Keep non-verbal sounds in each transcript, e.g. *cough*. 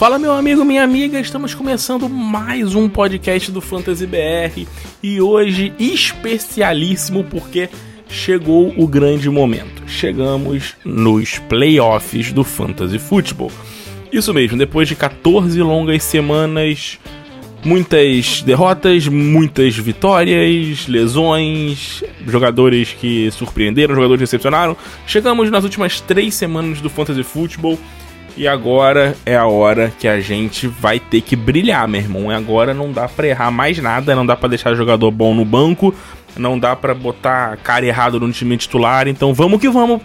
Fala meu amigo, minha amiga, estamos começando mais um podcast do Fantasy BR e hoje especialíssimo porque chegou o grande momento. Chegamos nos playoffs do Fantasy Football. Isso mesmo, depois de 14 longas semanas, muitas derrotas, muitas vitórias, lesões, jogadores que surpreenderam, jogadores que decepcionaram, chegamos nas últimas três semanas do Fantasy Football e agora é a hora que a gente vai ter que brilhar, meu irmão. E agora não dá pra errar mais nada, não dá pra deixar jogador bom no banco, não dá pra botar cara errado no time titular. Então vamos que vamos,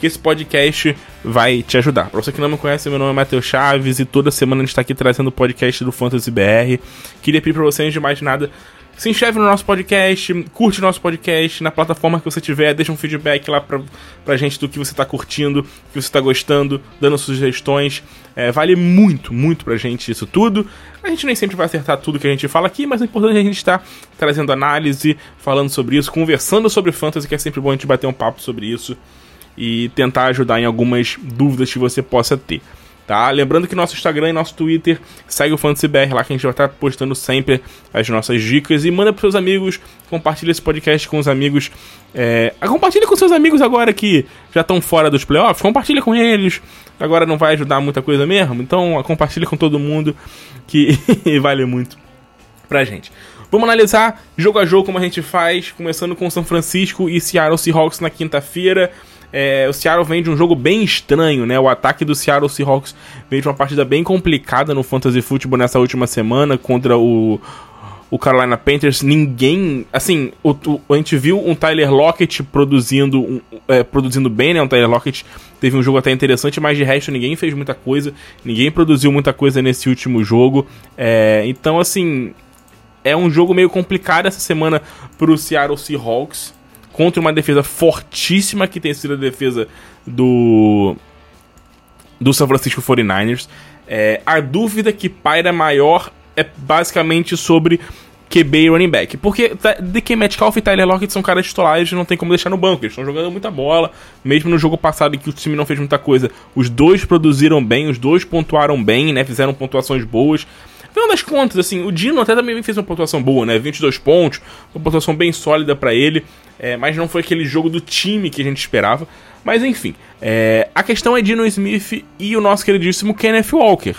que esse podcast vai te ajudar. Pra você que não me conhece, meu nome é Matheus Chaves e toda semana a gente tá aqui trazendo o podcast do Fantasy BR. Queria pedir pra vocês de mais nada se inscreve no nosso podcast, curte o nosso podcast na plataforma que você tiver, deixa um feedback lá pra, pra gente do que você tá curtindo, do que você tá gostando, dando sugestões. É, vale muito, muito pra gente isso tudo. A gente nem sempre vai acertar tudo que a gente fala aqui, mas é importante a gente estar tá trazendo análise, falando sobre isso, conversando sobre fantasy, que é sempre bom a gente bater um papo sobre isso e tentar ajudar em algumas dúvidas que você possa ter tá? Lembrando que nosso Instagram e nosso Twitter segue o FantasyBR lá que a gente vai estar postando sempre as nossas dicas e manda para seus amigos, compartilha esse podcast com os amigos. É, compartilha com seus amigos agora que já estão fora dos playoffs, compartilha com eles. Agora não vai ajudar muita coisa mesmo, então compartilha com todo mundo que *laughs* vale muito pra gente. Vamos analisar jogo a jogo como a gente faz, começando com São Francisco e Seattle Seahawks na quinta-feira. É, o Seattle vem de um jogo bem estranho, né? O ataque do Seattle Seahawks vem de uma partida bem complicada no Fantasy Football nessa última semana contra o, o Carolina Panthers. Ninguém. Assim, o, o, a gente viu um Tyler Lockett produzindo, um, é, produzindo bem, né? Um Tyler Lockett teve um jogo até interessante, mas de resto ninguém fez muita coisa. Ninguém produziu muita coisa nesse último jogo. É, então, assim. É um jogo meio complicado essa semana pro Seattle Seahawks contra uma defesa fortíssima que tem sido a defesa do do San Francisco 49ers. É, a dúvida que paira maior é basicamente sobre QB e running back. Porque DK Metcalf e Tyler Lockett são caras titulares e não tem como deixar no banco. Eles estão jogando muita bola. Mesmo no jogo passado em que o time não fez muita coisa, os dois produziram bem, os dois pontuaram bem, né? Fizeram pontuações boas. Afinal das contas, assim, o Dino até também fez uma pontuação boa, né? 22 pontos, uma pontuação bem sólida para ele, é, mas não foi aquele jogo do time que a gente esperava. Mas enfim, é, a questão é Dino Smith e o nosso queridíssimo Kenneth Walker.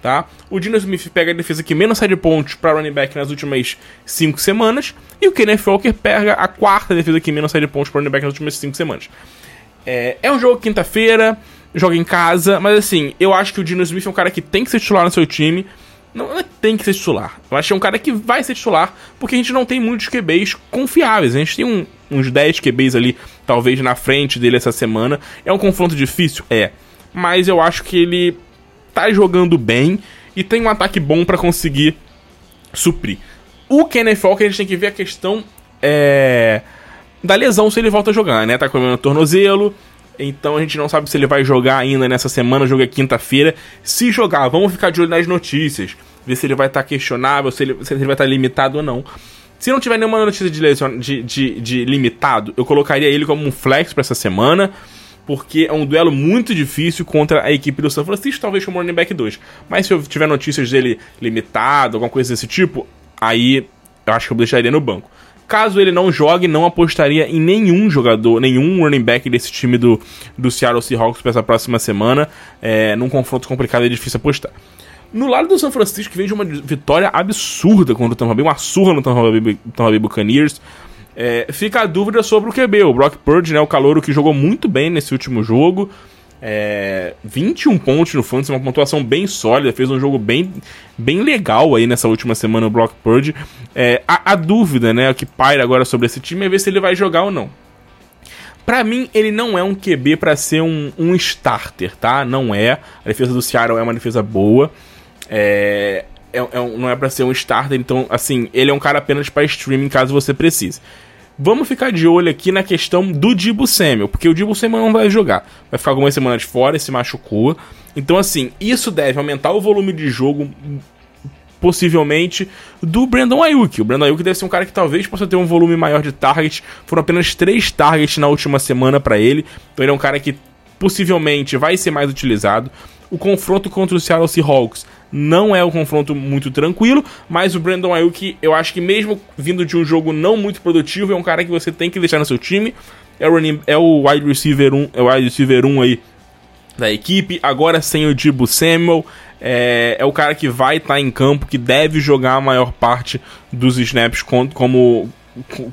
Tá? O Dino Smith pega a defesa que menos sai de pontos para running back nas últimas 5 semanas, e o Kenneth Walker pega a quarta defesa que menos sai de pontos para running back nas últimas 5 semanas. É, é um jogo quinta-feira, joga em casa, mas assim, eu acho que o Dino Smith é um cara que tem que ser titular no seu time. Não, tem que ser titular. Eu acho que é um cara que vai ser titular, porque a gente não tem muitos QBs confiáveis. A gente tem um, uns 10 QBs ali, talvez na frente dele essa semana. É um confronto difícil? É. Mas eu acho que ele tá jogando bem e tem um ataque bom para conseguir suprir. O Kenneth Walker, a gente tem que ver a questão é, da lesão se ele volta a jogar, né? Tá com o tornozelo, então a gente não sabe se ele vai jogar ainda nessa semana, o jogo é quinta-feira. Se jogar, vamos ficar de olho nas notícias. Ver se ele vai estar tá questionável, se ele, se ele vai estar tá limitado ou não. Se não tiver nenhuma notícia de, lesion, de, de, de limitado, eu colocaria ele como um flex para essa semana. Porque é um duelo muito difícil contra a equipe do São Francisco, talvez como running back 2. Mas se eu tiver notícias dele limitado, alguma coisa desse tipo, aí eu acho que eu deixaria no banco. Caso ele não jogue, não apostaria em nenhum jogador, nenhum running back desse time do, do Seattle Seahawks para essa próxima semana. É, num confronto complicado é difícil apostar. No lado do São Francisco, que vem de uma vitória absurda contra o Tampa Bay, uma surra no Tampa Bay, Tampa Bay Buccaneers. É, fica a dúvida sobre o QB, o Brock Purdy, né, o calouro que jogou muito bem nesse último jogo. É, 21 pontos no Fantasy, uma pontuação bem sólida, fez um jogo bem, bem legal aí nessa última semana o Brock Purdy. É, a, a, dúvida, né, que paira agora sobre esse time é ver se ele vai jogar ou não. Para mim, ele não é um QB para ser um, um starter, tá? Não é. A defesa do Seattle é uma defesa boa. É, é, é não é para ser um starter, então, assim, ele é um cara apenas para streaming caso você precise. Vamos ficar de olho aqui na questão do Dibu Samuel, porque o Dibu Samuel não vai jogar. Vai ficar algumas semanas fora, se machucou. Então, assim, isso deve aumentar o volume de jogo, possivelmente, do Brandon Ayuk. O Brandon Ayuk deve ser um cara que talvez possa ter um volume maior de targets. Foram apenas três targets na última semana para ele. Então, ele é um cara que possivelmente vai ser mais utilizado. O confronto contra o Seattle Seahawks não é um confronto muito tranquilo, mas o Brandon Ayuk, eu acho que mesmo vindo de um jogo não muito produtivo, é um cara que você tem que deixar no seu time. É o, running, é o wide receiver 1, é o wide receiver 1 aí da equipe, agora sem o Dibu Samuel. É, é o cara que vai estar tá em campo, que deve jogar a maior parte dos snaps como, como,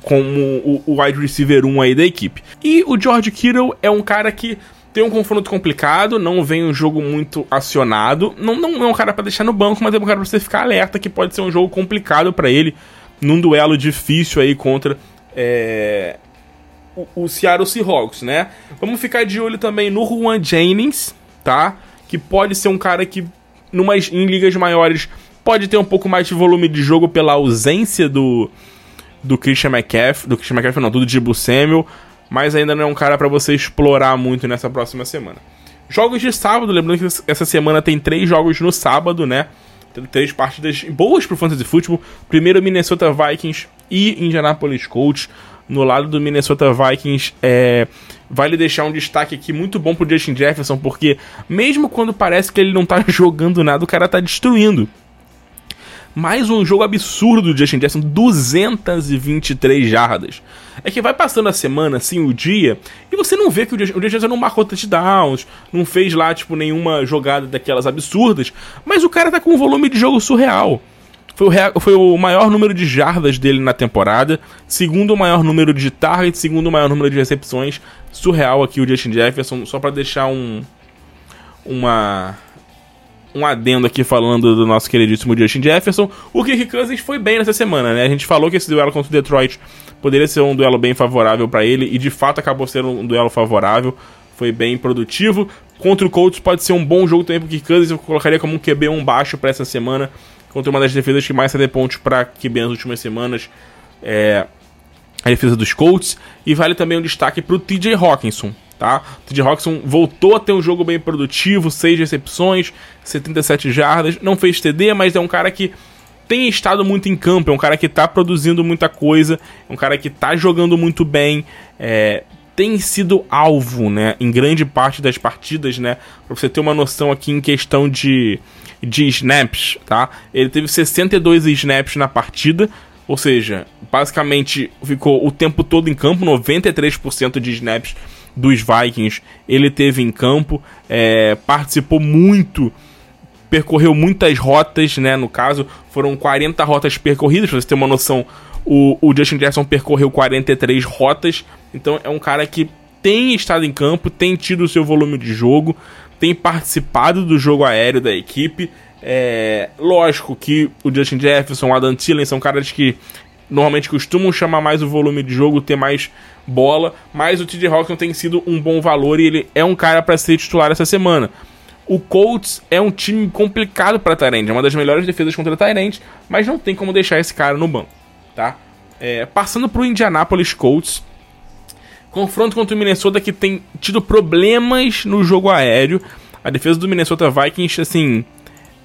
como o, o wide receiver 1 aí da equipe. E o George Kittle é um cara que tem um confronto complicado, não vem um jogo muito acionado. Não, não é um cara para deixar no banco, mas é um cara pra você ficar alerta que pode ser um jogo complicado para ele num duelo difícil aí contra é, o, o Seattle Seahawks, né? Vamos ficar de olho também no Juan Jennings, tá? Que pode ser um cara que numas, em ligas maiores pode ter um pouco mais de volume de jogo pela ausência do do Christian McCaffrey, do Christian McCaffrey não, do Dibu Samuel, mas ainda não é um cara para você explorar muito nessa próxima semana. Jogos de sábado, lembrando que essa semana tem três jogos no sábado, né? Tem três partidas boas pro Fantasy Football. Primeiro, Minnesota Vikings e Indianapolis Colts. No lado do Minnesota Vikings, é, vale deixar um destaque aqui muito bom pro Justin Jefferson, porque mesmo quando parece que ele não tá *laughs* jogando nada, o cara tá destruindo. Mais um jogo absurdo do Justin Jefferson, 223 jardas. É que vai passando a semana, assim, o dia, e você não vê que o Justin Jefferson não marcou touchdowns, não fez lá, tipo, nenhuma jogada daquelas absurdas, mas o cara tá com um volume de jogo surreal. Foi o, foi o maior número de jardas dele na temporada, segundo maior número de targets, segundo maior número de recepções. Surreal aqui o Justin Jefferson, só para deixar um. Uma um adendo aqui falando do nosso queridíssimo Justin Jefferson. O Kirk Cousins foi bem nessa semana, né? A gente falou que esse duelo contra o Detroit poderia ser um duelo bem favorável para ele e de fato acabou sendo um duelo favorável. Foi bem produtivo. Contra o Colts pode ser um bom jogo também pro Kirk Cousins. Eu colocaria como um QB um baixo para essa semana. Contra uma das defesas que mais cede pontos para QB nas últimas semanas. É a defesa dos Colts. E vale também um destaque pro TJ Hawkinson tá? TJ Hawkinson voltou a ter um jogo bem produtivo, 6 recepções, 77 jardas, não fez TD, mas é um cara que tem estado muito em campo, é um cara que tá produzindo muita coisa, é um cara que tá jogando muito bem, é, tem sido alvo, né, em grande parte das partidas, né, pra você ter uma noção aqui em questão de, de snaps, tá? Ele teve 62 snaps na partida, ou seja, basicamente ficou o tempo todo em campo, 93% de snaps dos Vikings, ele teve em campo, é, participou muito, percorreu muitas rotas, né? No caso, foram 40 rotas percorridas, pra você ter uma noção. O, o Justin Jackson percorreu 43 rotas, então é um cara que tem estado em campo, tem tido o seu volume de jogo, tem participado do jogo aéreo da equipe. É, lógico que o Justin Jefferson, o Adam Thielen são caras que normalmente costumam chamar mais o volume de jogo, ter mais bola, mas o TJ Hawkinson tem sido um bom valor e ele é um cara para ser titular essa semana. O Colts é um time complicado para Tyrande, é uma das melhores defesas contra Tyrande, mas não tem como deixar esse cara no banco, tá? É, passando pro Indianapolis Colts, confronto contra o Minnesota que tem tido problemas no jogo aéreo. A defesa do Minnesota Vikings, assim,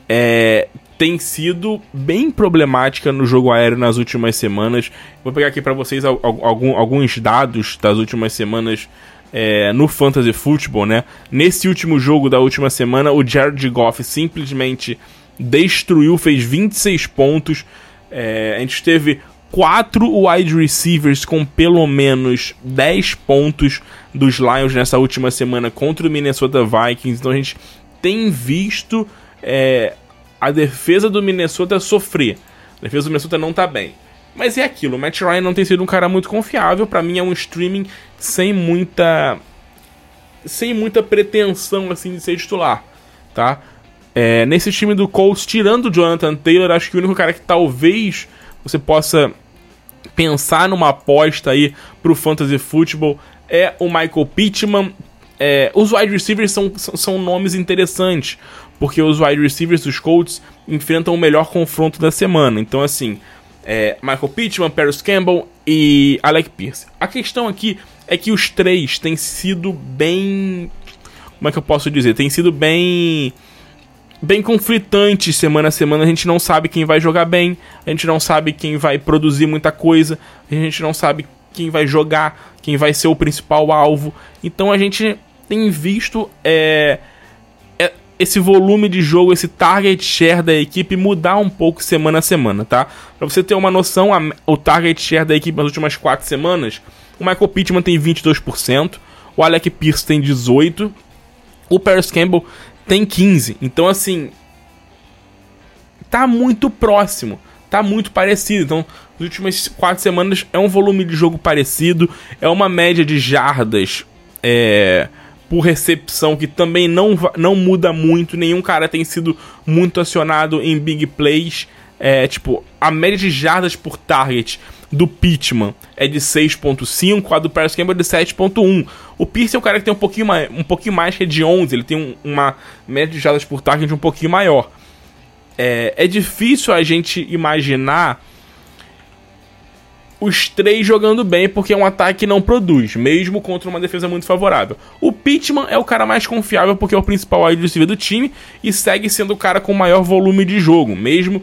é, tem sido bem problemática no jogo aéreo nas últimas semanas. Vou pegar aqui para vocês alguns dados das últimas semanas é, no Fantasy Football, né? Nesse último jogo da última semana, o Jared Goff simplesmente destruiu, fez 26 pontos. É, a gente teve quatro wide receivers com pelo menos 10 pontos dos Lions nessa última semana contra o Minnesota Vikings. Então a gente tem visto é, a defesa do Minnesota sofrer. A defesa do Minnesota não tá bem. Mas é aquilo, o Matt Ryan não tem sido um cara muito confiável. para mim é um streaming sem muita. sem muita pretensão assim de ser titular, tá? É, nesse time do Colts, tirando o Jonathan Taylor, acho que o único cara que talvez você possa pensar numa aposta aí pro Fantasy Football é o Michael Pittman. É, os wide receivers são, são, são nomes interessantes porque os wide receivers dos Colts enfrentam o melhor confronto da semana. Então, assim, é, Michael Pittman, Paris Campbell e Alec Pierce. A questão aqui é que os três têm sido bem. Como é que eu posso dizer? Tem sido bem. Bem conflitantes semana a semana. A gente não sabe quem vai jogar bem, a gente não sabe quem vai produzir muita coisa, a gente não sabe quem vai jogar, quem vai ser o principal alvo. Então a gente tem visto é, esse volume de jogo, esse target share da equipe mudar um pouco semana a semana, tá? Pra você ter uma noção, a, o target share da equipe nas últimas quatro semanas, o Michael Pittman tem 22%, o Alec Pierce tem 18%, o Paris Campbell tem 15%. Então, assim, tá muito próximo, tá muito parecido. Então, nas últimas quatro semanas é um volume de jogo parecido, é uma média de jardas é, por recepção que também não, não muda muito, nenhum cara tem sido muito acionado em big plays. É, tipo, a média de jardas por target do Pittman é de 6.5, a do Paris Campbell é de 7.1. O Pierce é um cara que tem um pouquinho mais, um pouquinho mais que é de 11, ele tem um, uma média de jardas por target um pouquinho maior. É, é difícil a gente imaginar os três jogando bem, porque um ataque que não produz, mesmo contra uma defesa muito favorável. O Pittman é o cara mais confiável porque é o principal wide receiver do time e segue sendo o cara com maior volume de jogo, mesmo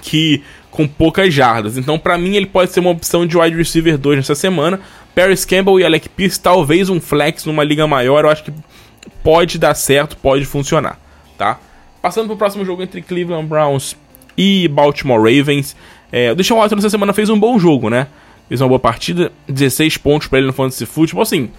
que com poucas jardas. Então, para mim, ele pode ser uma opção de wide receiver 2 nessa semana. Paris Campbell e Alec Pierce, talvez um flex numa liga maior, eu acho que pode dar certo, pode funcionar, tá? Passando pro próximo jogo entre Cleveland Browns e Baltimore Ravens. É, o Deshaun Watson nessa semana fez um bom jogo, né? Fez uma boa partida, 16 pontos para ele no Fantasy Football, assim...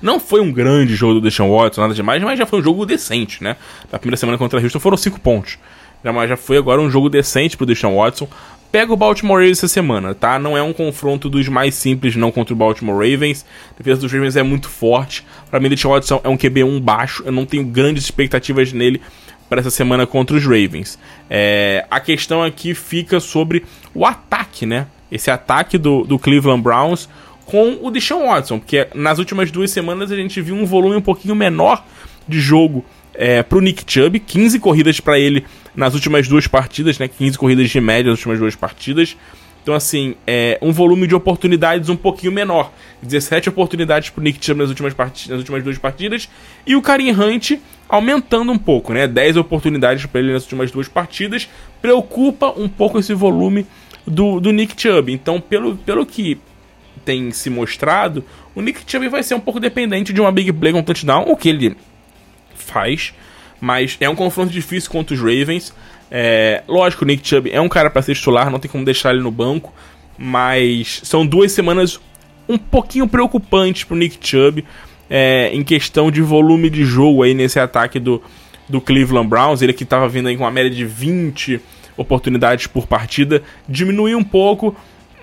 Não foi um grande jogo do Deshaun Watson, nada demais, mas já foi um jogo decente, né? Na primeira semana contra a Houston foram 5 pontos. Já, já foi agora um jogo decente pro Deshaun Watson. Pega o Baltimore Ravens essa semana, tá? Não é um confronto dos mais simples, não, contra o Baltimore Ravens. A defesa dos Ravens é muito forte. Para mim, Deshaun Watson é um QB1 baixo. Eu não tenho grandes expectativas nele para essa semana contra os Ravens. É, a questão aqui fica sobre o ataque, né? Esse ataque do, do Cleveland Browns com o Deshaun Watson, porque nas últimas duas semanas a gente viu um volume um pouquinho menor de jogo é, pro Nick Chubb, 15 corridas para ele nas últimas duas partidas, né? 15 corridas de média nas últimas duas partidas. Então, assim, é um volume de oportunidades um pouquinho menor. 17 oportunidades pro Nick Chubb nas últimas, partidas, nas últimas duas partidas. E o Karim Hunt aumentando um pouco, né? 10 oportunidades para ele nas últimas duas partidas. Preocupa um pouco esse volume do, do Nick Chubb. Então, pelo, pelo que tem se mostrado, o Nick Chubb vai ser um pouco dependente de uma big play com touchdown, o que ele faz. Mas é um confronto difícil contra os Ravens. É, lógico, o Nick Chubb é um cara para ser titular, não tem como deixar ele no banco. Mas são duas semanas um pouquinho preocupantes pro Nick Chubb é, em questão de volume de jogo aí nesse ataque do, do Cleveland Browns. Ele que estava vindo aí com uma média de 20 oportunidades por partida, diminuiu um pouco,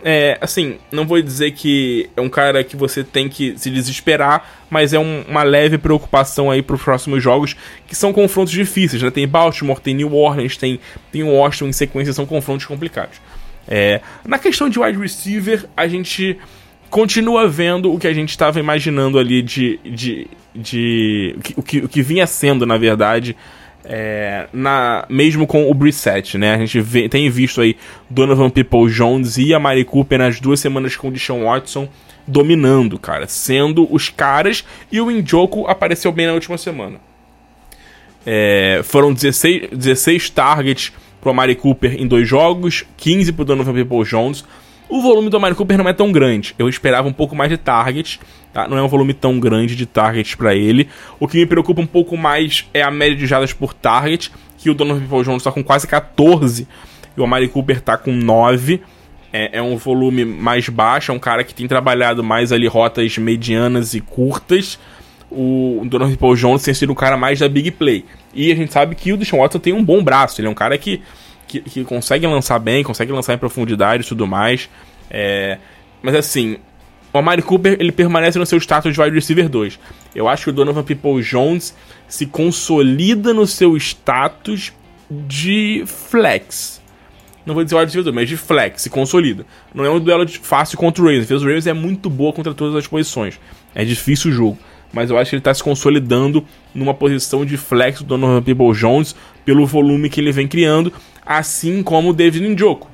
é, assim, não vou dizer que é um cara que você tem que se desesperar, mas é um, uma leve preocupação aí para os próximos jogos, que são confrontos difíceis, né? Tem Baltimore, tem New Orleans, tem, tem Washington em sequência, são confrontos complicados. É, na questão de wide receiver, a gente continua vendo o que a gente estava imaginando ali de. de, de, de o, que, o que vinha sendo, na verdade, é, na, mesmo com o Brissett, né? A gente vê, tem visto aí Donovan People Jones e a Mari Cooper nas duas semanas com o Deshaun Watson dominando, cara, sendo os caras e o Injoku apareceu bem na última semana. É, foram 16, 16 targets pro Mari Cooper em dois jogos, 15 pro Donovan People Jones. O volume do Amari Cooper não é tão grande. Eu esperava um pouco mais de targets, tá? Não é um volume tão grande de targets para ele. O que me preocupa um pouco mais é a média de jadas por target, que o Donovan People Jones tá com quase 14 e o Amari Cooper tá com 9. É, é, um volume mais baixo, é um cara que tem trabalhado mais ali rotas medianas e curtas. O Donovan People Jones tem sido o cara mais da big play. E a gente sabe que o Deshaun Watson tem um bom braço, ele é um cara que que, que conseguem lançar bem, conseguem lançar em profundidade e tudo mais. É, mas assim, o Amari Cooper ele permanece no seu status de wide receiver 2. Eu acho que o Donovan People Jones se consolida no seu status de flex. Não vou dizer wide receiver 2, mas de flex, se consolida. Não é um duelo fácil contra o Ravens. O Ravens é muito boa contra todas as posições. É difícil o jogo mas eu acho que ele está se consolidando numa posição de flex do Donovan People Jones pelo volume que ele vem criando, assim como o David Njoku,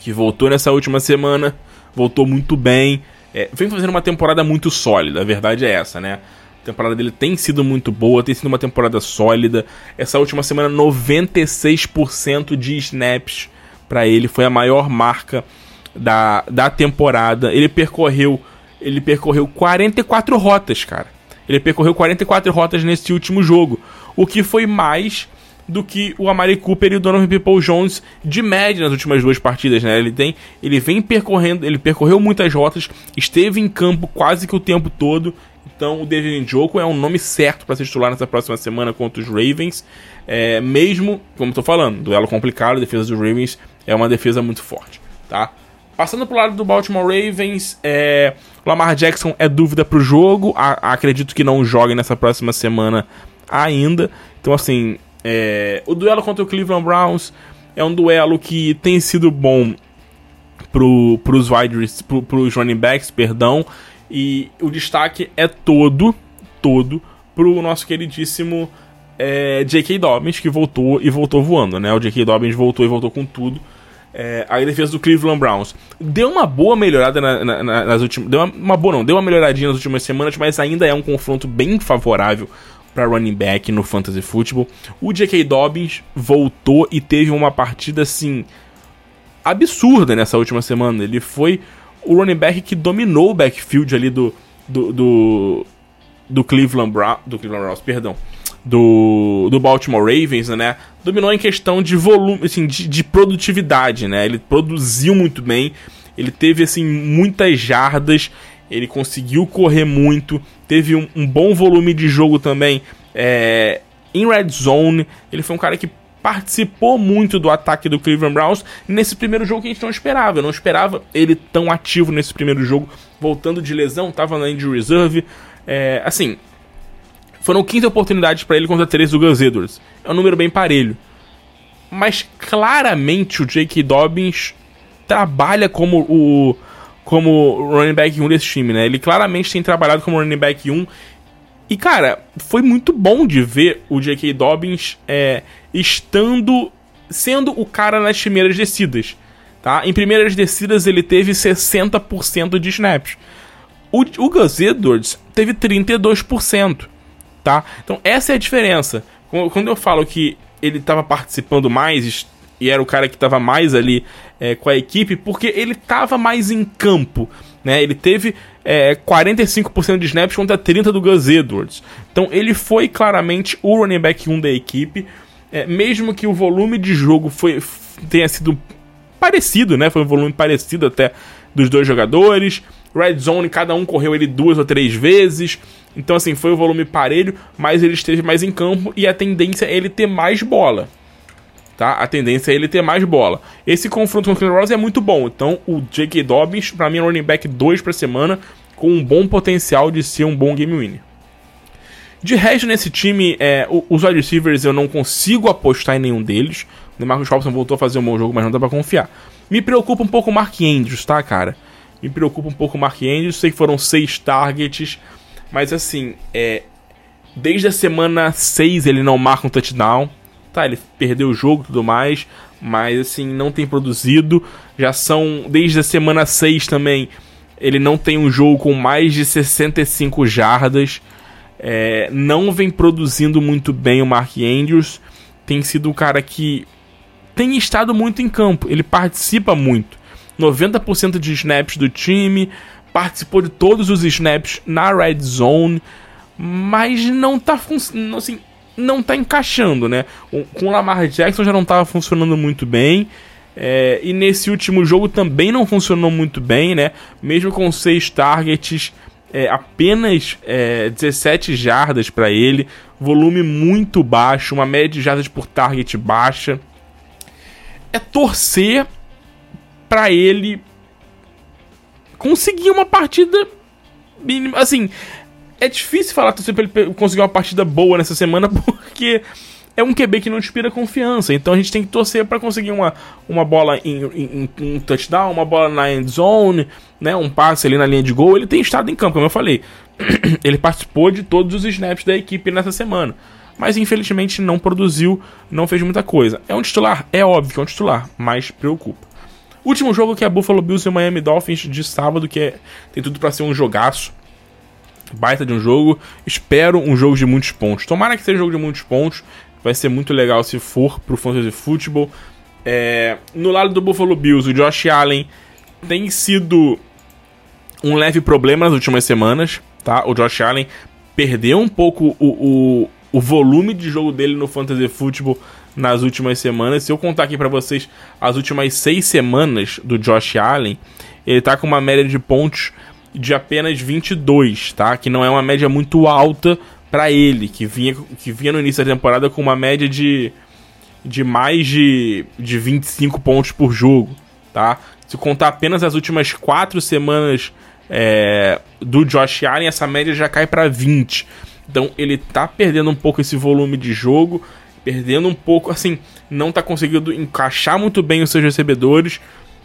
que voltou nessa última semana, voltou muito bem, é, vem fazendo uma temporada muito sólida, a verdade é essa, né? A temporada dele tem sido muito boa, tem sido uma temporada sólida. Essa última semana, 96% de snaps para ele, foi a maior marca da, da temporada. Ele percorreu ele percorreu 44 rotas, cara. Ele percorreu 44 rotas nesse último jogo, o que foi mais do que o Amari Cooper e o Donovan People Jones de média nas últimas duas partidas, né? Ele tem, ele vem percorrendo, ele percorreu muitas rotas, esteve em campo quase que o tempo todo. Então o Devin Njoku é um nome certo para ser titular nessa próxima semana contra os Ravens. É, mesmo, como estou falando, duelo complicado, a defesa dos Ravens é uma defesa muito forte, tá? Passando pro lado do Baltimore Ravens, é, Lamar Jackson é dúvida pro jogo. A, acredito que não jogue nessa próxima semana ainda. Então, assim, é, o duelo contra o Cleveland Browns é um duelo que tem sido bom pro, pros, wide, pro, running backs, perdão. E o destaque é todo, todo, pro nosso queridíssimo é, J.K. Dobbins, que voltou e voltou voando, né? O J.K. Dobbins voltou e voltou com tudo é, a defesa do Cleveland Browns deu uma boa melhorada na, na, nas últimas. Deu uma, uma, boa, não, deu uma melhoradinha nas últimas semanas, mas ainda é um confronto bem favorável para running back no fantasy football. O J.K. Dobbins voltou e teve uma partida assim absurda nessa última semana. Ele foi o running back que dominou o backfield ali do do, do, do Cleveland do Cleveland Browns, perdão, do, do Baltimore Ravens, né? Dominou em questão de volume, assim, de, de, produtividade, né? Ele produziu muito bem, ele teve, assim, muitas jardas, ele conseguiu correr muito, teve um, um bom volume de jogo também é, em red zone. Ele foi um cara que participou muito do ataque do Cleveland Browns nesse primeiro jogo que a gente não esperava. Eu não esperava ele tão ativo nesse primeiro jogo, voltando de lesão, tava na injury reserve. É, assim, foram 15 oportunidades para ele contra 13 do Gus Edwards. É um número bem parelho. Mas claramente o J.K. Dobbins trabalha como o como running back 1 desse time, né? Ele claramente tem trabalhado como running back 1. E, cara, foi muito bom de ver o J.K. Dobbins é, estando. sendo o cara nas primeiras descidas. Tá? Em primeiras descidas ele teve 60% de snaps. O, o Gus Edwards teve 32% tá? Então essa é a diferença. Quando eu falo que ele estava participando mais e era o cara que estava mais ali é, com a equipe, porque ele estava mais em campo, né? Ele teve é, 45% de snaps contra 30% do Gus Edwards. Então ele foi claramente o running back 1 da equipe, é, mesmo que o volume de jogo foi, tenha sido parecido, né? Foi um volume parecido até dos dois jogadores. Red Zone, cada um correu ele duas ou três vezes. Então, assim, foi o volume parelho, mas ele esteve mais em campo e a tendência é ele ter mais bola. Tá? A tendência é ele ter mais bola. Esse confronto com o Rose é muito bom. Então, o J.K. Dobbins, para mim, é running back 2 para semana, com um bom potencial de ser um bom game winner. De resto, nesse time, é, os wide receivers eu não consigo apostar em nenhum deles. O Marcus Robson voltou a fazer um bom jogo, mas não dá pra confiar. Me preocupa um pouco o Mark Andrews, tá, cara? Me preocupa um pouco o Mark Andrews. Sei que foram seis targets. Mas assim, é, desde a semana 6 ele não marca um touchdown. Tá, ele perdeu o jogo e tudo mais, mas assim, não tem produzido. Já são desde a semana 6 também, ele não tem um jogo com mais de 65 jardas. É, não vem produzindo muito bem o Mark Andrews. Tem sido um cara que tem estado muito em campo, ele participa muito. 90% de snaps do time, participou de todos os snaps na red zone, mas não tá funcionando assim, não tá encaixando, né? Com o Lamar Jackson já não estava funcionando muito bem. É, e nesse último jogo também não funcionou muito bem, né? Mesmo com seis targets, é, apenas é, 17 jardas para ele, volume muito baixo, uma média de jardas por target baixa. É torcer para ele conseguir uma partida mínima. Assim, é difícil falar torcer pra ele conseguir uma partida boa nessa semana *laughs* porque é um QB que não inspira confiança. Então a gente tem que torcer para conseguir uma, uma bola em, em, em, touchdown, uma bola na end zone, né, um passe ali na linha de gol. Ele tem estado em campo, como eu falei. *clears throat* ele participou de todos os snaps da equipe nessa semana. Mas infelizmente não produziu, não fez muita coisa. É um titular? É óbvio que é um titular, mas preocupa. Último jogo que é Buffalo Bills e Miami Dolphins de sábado, que é, tem tudo para ser um jogaço. Baita de um jogo. Espero um jogo de muitos pontos. Tomara que seja um jogo de muitos pontos. Vai ser muito legal se for pro Fantasy Football. É, no lado do Buffalo Bills, o Josh Allen tem sido um leve problema nas últimas semanas, tá? O Josh Allen perdeu um pouco o, o, o volume de jogo dele no Fantasy Football nas últimas semanas. Se eu contar aqui para vocês as últimas seis semanas do Josh Allen, ele tá com uma média de pontos de apenas 22, tá? Que não é uma média muito alta para ele, que vinha, que vinha no início da temporada com uma média de, de mais de, de 25 pontos por jogo, tá? Se contar apenas as últimas quatro semanas é, do Josh Allen, essa média já cai para 20. Então ele tá perdendo um pouco esse volume de jogo, perdendo um pouco, assim, não tá conseguindo encaixar muito bem os seus recebedores.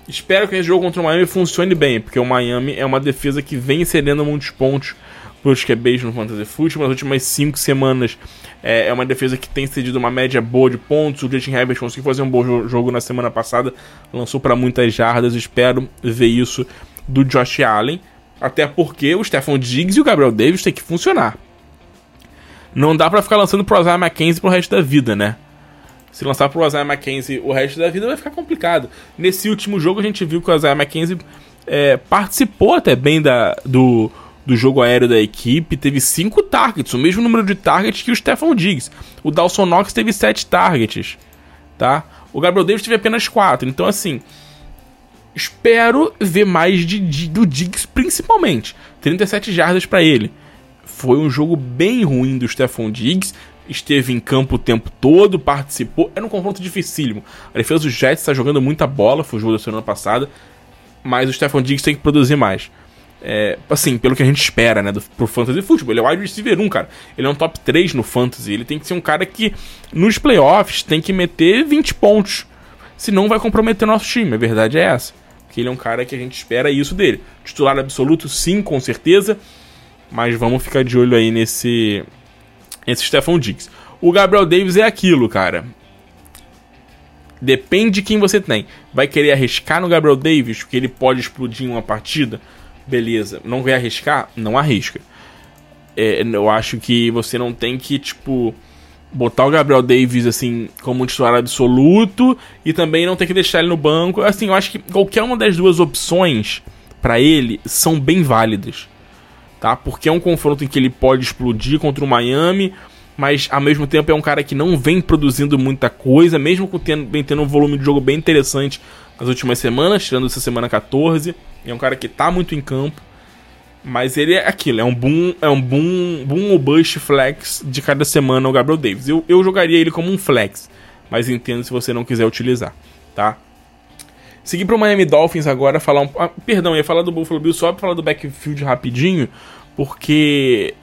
Espero que esse jogo contra o Miami funcione bem, porque o Miami é uma defesa que vem cedendo muitos pontos para os QBs no Fantasy Football. Nas últimas 5 semanas é, é, uma defesa que tem cedido uma média boa de pontos. O Justin Herbert conseguiu fazer um bom jogo na semana passada, lançou para muitas jardas. Espero ver isso do Josh Allen, até porque o Stephon Diggs e o Gabriel Davis têm que funcionar. Não dá para ficar lançando pro Isaiah McKenzie pro resto da vida, né? Se lançar pro Isaiah McKenzie o resto da vida vai ficar complicado. Nesse último jogo a gente viu que o Isaiah McKenzie é, participou até bem da, do, do jogo aéreo da equipe, teve 5 targets, o mesmo número de targets que o Stephon Diggs. O Dawson Knox teve 7 targets, tá? O Gabriel Davis teve apenas 4. Então, assim, espero ver mais de, de, do Diggs, principalmente. 37 jardas para ele. Foi um jogo bem ruim do Stephon Diggs esteve em campo o tempo todo, participou. Era um confronto dificílimo. A defesa dos Jets está jogando muita bola, foi o jogo da semana passada, mas o Stefan Diggs tem que produzir mais. É, assim, pelo que a gente espera, né, do, pro Fantasy Football. Ele é o wide receiver 1, cara. Ele é um top 3 no Fantasy. Ele tem que ser um cara que, nos playoffs, tem que meter 20 pontos. Senão vai comprometer nosso time. A verdade é essa. Que ele é um cara que a gente espera isso dele. Titular absoluto, sim, com certeza. Mas vamos ficar de olho aí nesse, esse Stephon Diggs. O Gabriel Davis é aquilo, cara. Depende de quem você tem. Vai querer arriscar no Gabriel Davis, porque ele pode explodir em uma partida? Beleza. Não vai arriscar? Não arrisca. É, eu acho que você não tem que, tipo, botar o Gabriel Davis, assim, como um titular absoluto e também não tem que deixar ele no banco. Assim, eu acho que qualquer uma das duas opções para ele são bem válidas tá? Porque é um confronto em que ele pode explodir contra o Miami, mas ao mesmo tempo é um cara que não vem produzindo muita coisa, mesmo com tendo, bem tendo um volume de jogo bem interessante nas últimas semanas, tirando essa semana 14. É um cara que tá muito em campo. Mas ele é aquilo, é um boom, é um boom, boom ou bust flex de cada semana o Gabriel Davis. Eu, eu jogaria ele como um flex, mas entendo se você não quiser utilizar, tá? Seguir pro Miami Dolphins agora, falar um. Ah, perdão, ia falar do Buffalo Bills só pra falar do backfield rapidinho, porque.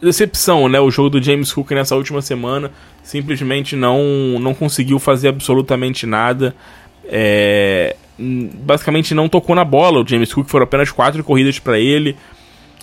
Decepção, né? O jogo do James Cook nessa última semana simplesmente não, não conseguiu fazer absolutamente nada. É, basicamente não tocou na bola. O James Cook foram apenas quatro corridas para ele.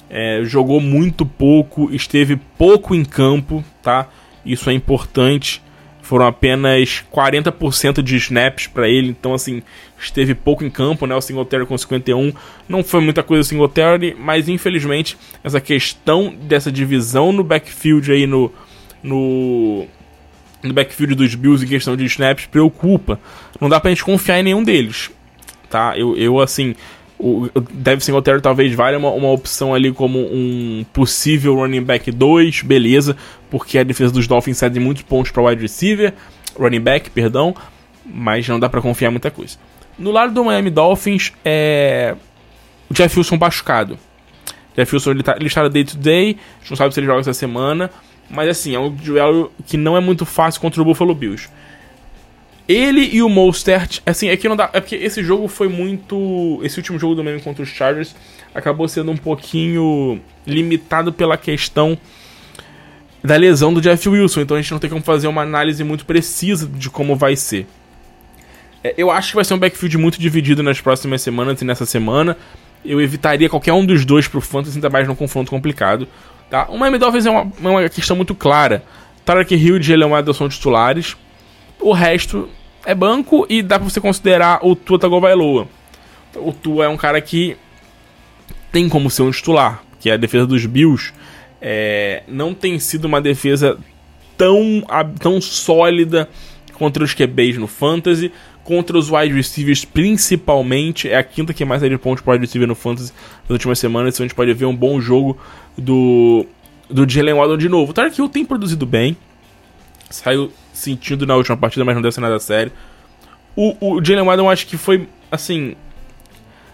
É, jogou muito pouco, esteve pouco em campo, tá? Isso é importante. Foram apenas 40% de snaps para ele, então assim, esteve pouco em campo, né? O Singletary com 51 não foi muita coisa o Singletary, mas infelizmente essa questão dessa divisão no backfield aí no no no backfield dos Bills em questão de snaps preocupa. Não dá pra gente confiar em nenhum deles, tá? Eu, eu assim, o Devin Singletary talvez valha uma, uma opção ali como um possível running back 2, beleza, porque a defesa dos Dolphins cede muitos pontos para wide receiver, running back, perdão, mas não dá para confiar muita coisa. No lado do Miami Dolphins, é o Jeff Wilson machucado. Jeff Wilson ele, tá, está day to day, a gente não sabe se ele joga essa semana, mas assim, é um duelo que não é muito fácil contra o Buffalo Bills. Ele e o Mostert, assim, é que não dá. É porque esse jogo foi muito. Esse último jogo do Miami contra os Chargers acabou sendo um pouquinho limitado pela questão da lesão do Jeff Wilson. Então a gente não tem como fazer uma análise muito precisa de como vai ser. É, eu acho que vai ser um backfield muito dividido nas próximas semanas e nessa semana. Eu evitaria qualquer um dos dois pro Fantasy, ainda mais num confronto complicado. Tá? O Miami Dolphins é uma, é uma questão muito clara. Tarek Hill e Jalen Waddle são titulares. O resto é banco e dá pra você considerar o Tua Tagovailoa. O Tua é um cara que tem como ser um titular, que a defesa dos Bills é, não tem sido uma defesa tão, tão sólida contra os QBs no Fantasy, contra os wide receivers principalmente, é a quinta que mais é de pontos para wide receiver no Fantasy nas últimas semanas, então a gente pode ver um bom jogo do do Jalen Waddle de novo. O Tarek Hill tem produzido bem. Saiu sentindo na última partida, mas não ser nada sério. O, o Jalen Waddle acho que foi, assim...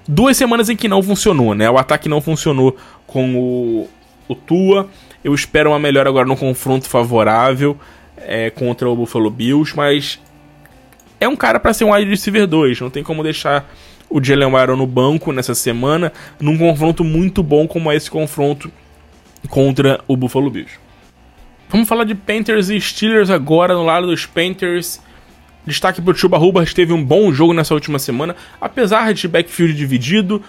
Duas semanas em que não funcionou, né? O ataque não funcionou com o, o Tua. Eu espero uma melhora agora no confronto favorável é, contra o Buffalo Bills, mas é um cara para ser um wide receiver 2. Não tem como deixar o Jalen Waddle no banco nessa semana, num confronto muito bom como é esse confronto contra o Buffalo Bills. Vamos falar de Panthers e Steelers agora no lado dos Panthers. Destaque para o Chuba Hubbard, teve um bom jogo nessa última semana, apesar de backfield dividido,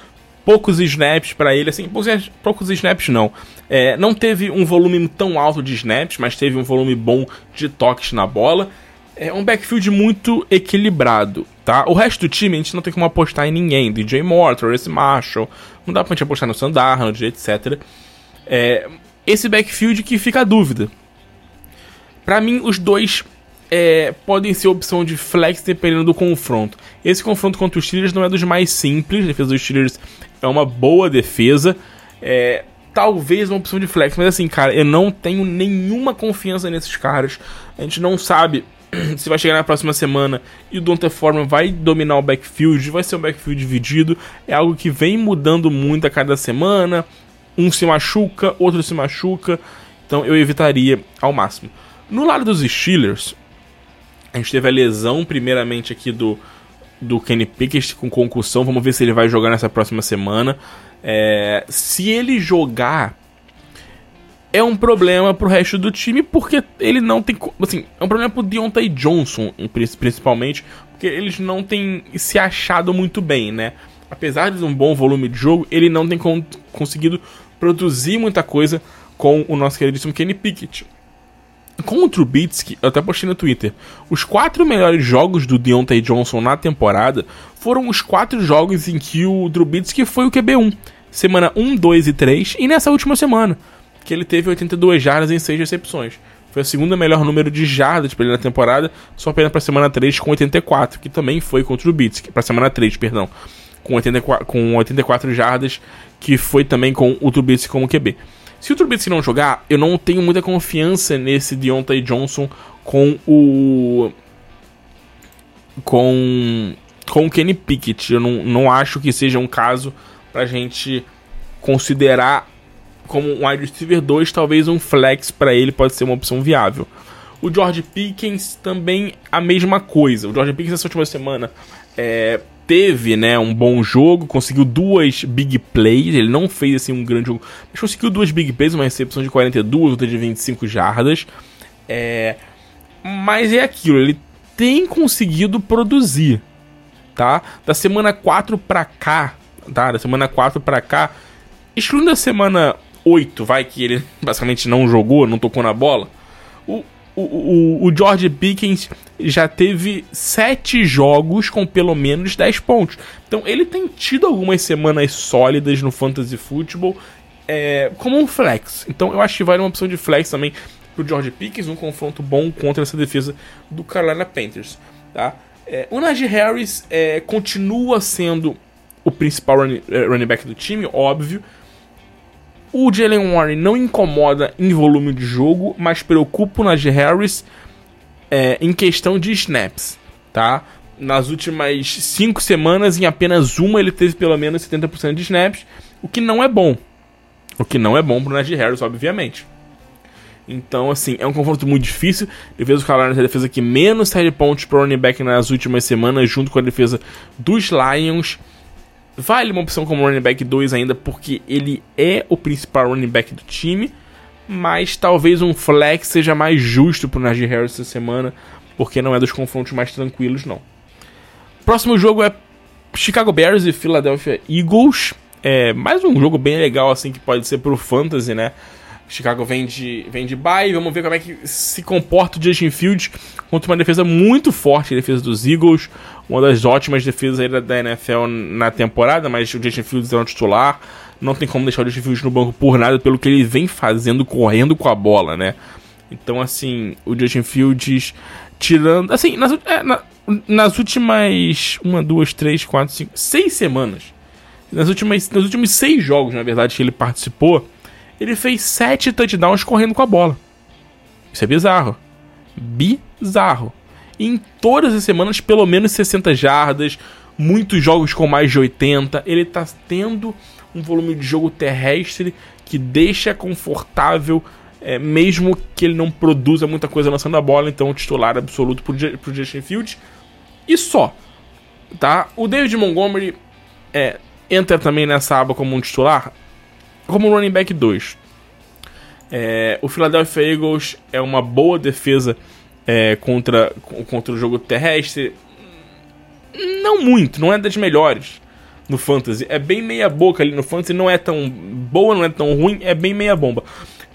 poucos snaps para ele, assim, poucos, poucos snaps não. É, não teve um volume tão alto de snaps, mas teve um volume bom de toques na bola. É um backfield muito equilibrado, tá? O resto do time a gente não tem como apostar em ninguém. DJ Moore, Travis Marshall, não dá pra gente apostar no Sandarnold, etc. É, esse backfield que fica a dúvida. Para mim, os dois é, podem ser opção de flex dependendo do confronto. Esse confronto contra os Steelers não é dos mais simples. A defesa dos Steelers é uma boa defesa. É, talvez uma opção de flex, mas assim, cara, eu não tenho nenhuma confiança nesses caras. A gente não sabe *clears throat* se vai chegar na próxima semana e o Donta Foreman vai dominar o backfield, vai ser um backfield dividido. É algo que vem mudando muito a cada semana. Um se machuca, outro se machuca. Então eu evitaria ao máximo. No lado dos Steelers, a gente teve a lesão, primeiramente, aqui do, do Kenny Pickett com concussão. Vamos ver se ele vai jogar nessa próxima semana. É, se ele jogar, é um problema pro resto do time, porque ele não tem. Assim, é um problema pro Deontay Johnson, principalmente, porque eles não têm se achado muito bem, né? Apesar de um bom volume de jogo, ele não tem con conseguido produzir muita coisa com o nosso queridíssimo Kenny Pickett. Com o Trubitsky, eu até postei no Twitter, os quatro melhores jogos do Deontay Johnson na temporada foram os quatro jogos em que o Trubitsky foi o QB1. Semana 1, 2 e 3, e nessa última semana, que ele teve 82 jardas em 6 recepções. Foi o segundo melhor número de jardas para ele na temporada, só apenas para semana 3 com 84, que também foi contra o Trubitsky, para semana 3, perdão, com 84, com 84 jardas, que foi também com o Trubitsky como QB. Se o Trubisky não jogar, eu não tenho muita confiança nesse Deontay Johnson com o. com. com o Kenny Pickett. Eu não, não acho que seja um caso pra gente considerar como um wide receiver 2, talvez um flex para ele pode ser uma opção viável. O George Pickens também a mesma coisa. O George Pickens essa última semana é, teve, né, um bom jogo, conseguiu duas big plays, ele não fez assim um grande jogo, mas conseguiu duas big plays, uma recepção de 42, outra de 25 jardas. É, mas é aquilo, ele tem conseguido produzir, tá? Da semana 4 pra cá, tá? Da semana 4 pra cá, excluindo a semana 8, vai que ele basicamente não jogou, não tocou na bola. O, o, o George Pickens já teve sete jogos com pelo menos 10 pontos. Então ele tem tido algumas semanas sólidas no Fantasy Football é, como um flex. Então eu acho que vale uma opção de flex também pro George Pickens, um confronto bom contra essa defesa do Carolina Panthers. Tá? É, o Najee Harris é, continua sendo o principal running, é, running back do time, óbvio. O Jalen Warren não incomoda em volume de jogo, mas preocupa o Najee Harris é, em questão de snaps, tá? Nas últimas cinco semanas, em apenas uma, ele teve pelo menos 70% de snaps, o que não é bom. O que não é bom pro Najee Harris, obviamente. Então, assim, é um confronto muito difícil. Defesa do Carolina é a defesa que menos sai de pontos pro running back nas últimas semanas, junto com a defesa dos Lions. Vale uma opção como running back 2 ainda, porque ele é o principal running back do time. Mas talvez um flex seja mais justo pro Najee Harris essa semana, porque não é dos confrontos mais tranquilos, não. Próximo jogo é Chicago Bears e Philadelphia Eagles. É mais um jogo bem legal, assim, que pode ser pro Fantasy, né? Chicago vem de, vem de bye. Vamos ver como é que se comporta o Justin Fields contra uma defesa muito forte, a defesa dos Eagles. Uma das ótimas defesas da, da NFL na temporada, mas o Justin Fields é um titular. Não tem como deixar o Justin Fields no banco por nada, pelo que ele vem fazendo, correndo com a bola, né? Então, assim, o Justin Fields tirando. Assim, nas, é, na, nas últimas. Uma, duas, três, quatro, cinco. Seis semanas. Nas últimas, nos últimos seis jogos, na verdade, que ele participou ele fez 7 touchdowns correndo com a bola. Isso é bizarro. Bizarro. E em todas as semanas, pelo menos 60 jardas, muitos jogos com mais de 80. Ele tá tendo um volume de jogo terrestre que deixa confortável, é, mesmo que ele não produza muita coisa lançando a bola. Então, titular absoluto pro, pro Justin Fields. E só. Tá? O David Montgomery é, entra também nessa aba como um titular, como running back 2. É, o Philadelphia Eagles é uma boa defesa é, contra, contra o jogo terrestre. Não muito, não é das melhores no Fantasy. É bem meia boca ali no Fantasy, não é tão boa, não é tão ruim, é bem meia bomba.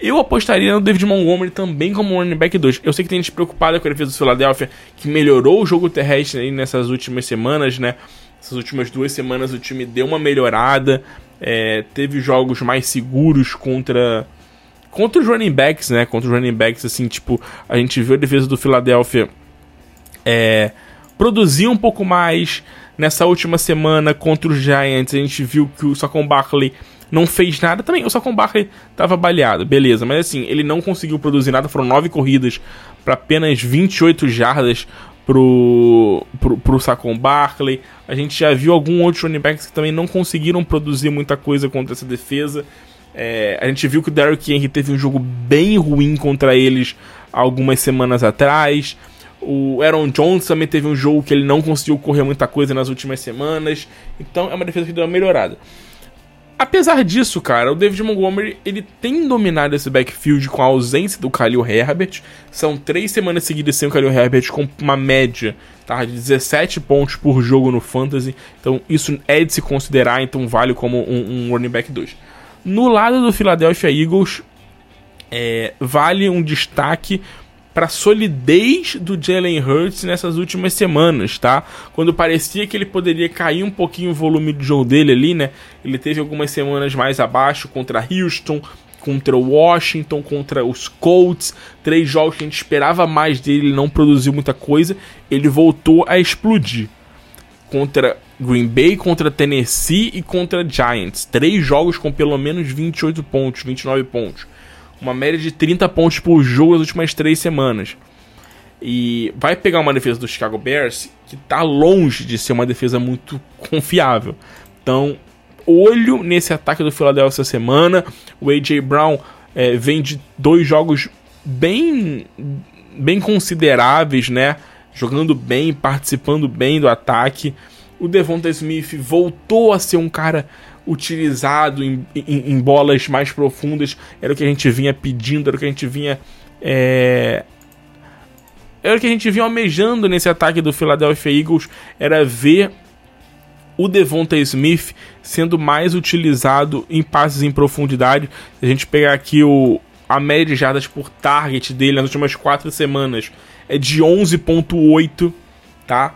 Eu apostaria no David Montgomery também como running back 2. Eu sei que tem gente preocupada com a defesa do Philadelphia, que melhorou o jogo terrestre nessas últimas semanas, né? Essas últimas duas semanas o time deu uma melhorada, é, teve jogos mais seguros contra contra os running backs, né? Contra os running backs, assim, tipo, a gente viu a defesa do Philadelphia é, produzir um pouco mais. Nessa última semana contra os Giants, a gente viu que o Saquon Barkley não fez nada. Também o Saquon Barkley tava baleado, beleza, mas assim, ele não conseguiu produzir nada. Foram nove corridas para apenas 28 jardas pro, pro, pro Saquon Barkley. A gente já viu alguns outros running backs que também não conseguiram produzir muita coisa contra essa defesa. É, a gente viu que o Derrick Henry teve um jogo bem ruim contra eles algumas semanas atrás. O Aaron Jones também teve um jogo que ele não conseguiu correr muita coisa nas últimas semanas. Então é uma defesa que deu uma melhorada. Apesar disso, cara, o David Montgomery ele tem dominado esse backfield com a ausência do Khalil Herbert. São três semanas seguidas sem o Khalil Herbert com uma média tá, de 17 pontos por jogo no Fantasy. Então isso é de se considerar, então vale como um, um running back 2. No lado do Philadelphia Eagles, é, vale um destaque para a solidez do Jalen Hurts nessas últimas semanas, tá? Quando parecia que ele poderia cair um pouquinho o volume do jogo dele ali, né? Ele teve algumas semanas mais abaixo contra Houston, contra Washington, contra os Colts, três jogos que a gente esperava mais dele, ele não produziu muita coisa, ele voltou a explodir. Contra Green Bay, contra Tennessee e contra Giants. Três jogos com pelo menos 28 pontos, 29 pontos uma média de 30 pontos por jogo nas últimas três semanas. E vai pegar uma defesa do Chicago Bears que está longe de ser uma defesa muito confiável. Então, olho nesse ataque do Philadelphia essa semana. O A.J. Brown é, vem de dois jogos bem, bem consideráveis, né? Jogando bem, participando bem do ataque. O Devonta Smith voltou a ser um cara utilizado em, em, em, bolas mais profundas, era o que a gente vinha pedindo, era o que a gente vinha. É... Era o que a gente vinha almejando nesse ataque do Philadelphia Eagles, era ver o Devonta Smith sendo mais utilizado em passes em profundidade. Se a gente pegar aqui o, a média de jardas por target dele nas últimas quatro semanas é de 11.8, tá?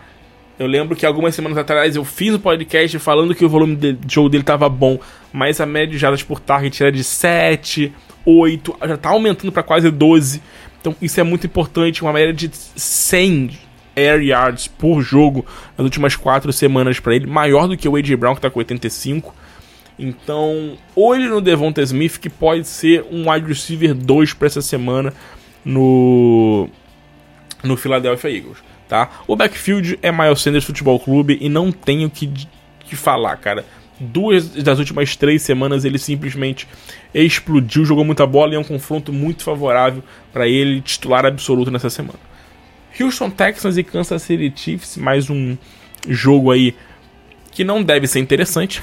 Eu lembro que algumas semanas atrás eu fiz um podcast falando que o volume de jogo dele tava bom, mas a média de jardas por target era de 7, 8, já tá aumentando para quase 12. Então isso é muito importante, uma média de 100 air yards por jogo nas últimas 4 semanas para ele, maior do que o AJ Brown que tá com 85. Então, olhe no Devonta Smith que pode ser um wide receiver 2 para essa semana no no Philadelphia Eagles tá? O backfield é Miles Sanders Futebol Clube e não tenho que, que falar, cara. Duas das últimas três semanas ele simplesmente explodiu, jogou muita bola e é um confronto muito favorável para ele, titular absoluto nessa semana. Houston Texans e Kansas City Chiefs, mais um jogo aí que não deve ser interessante,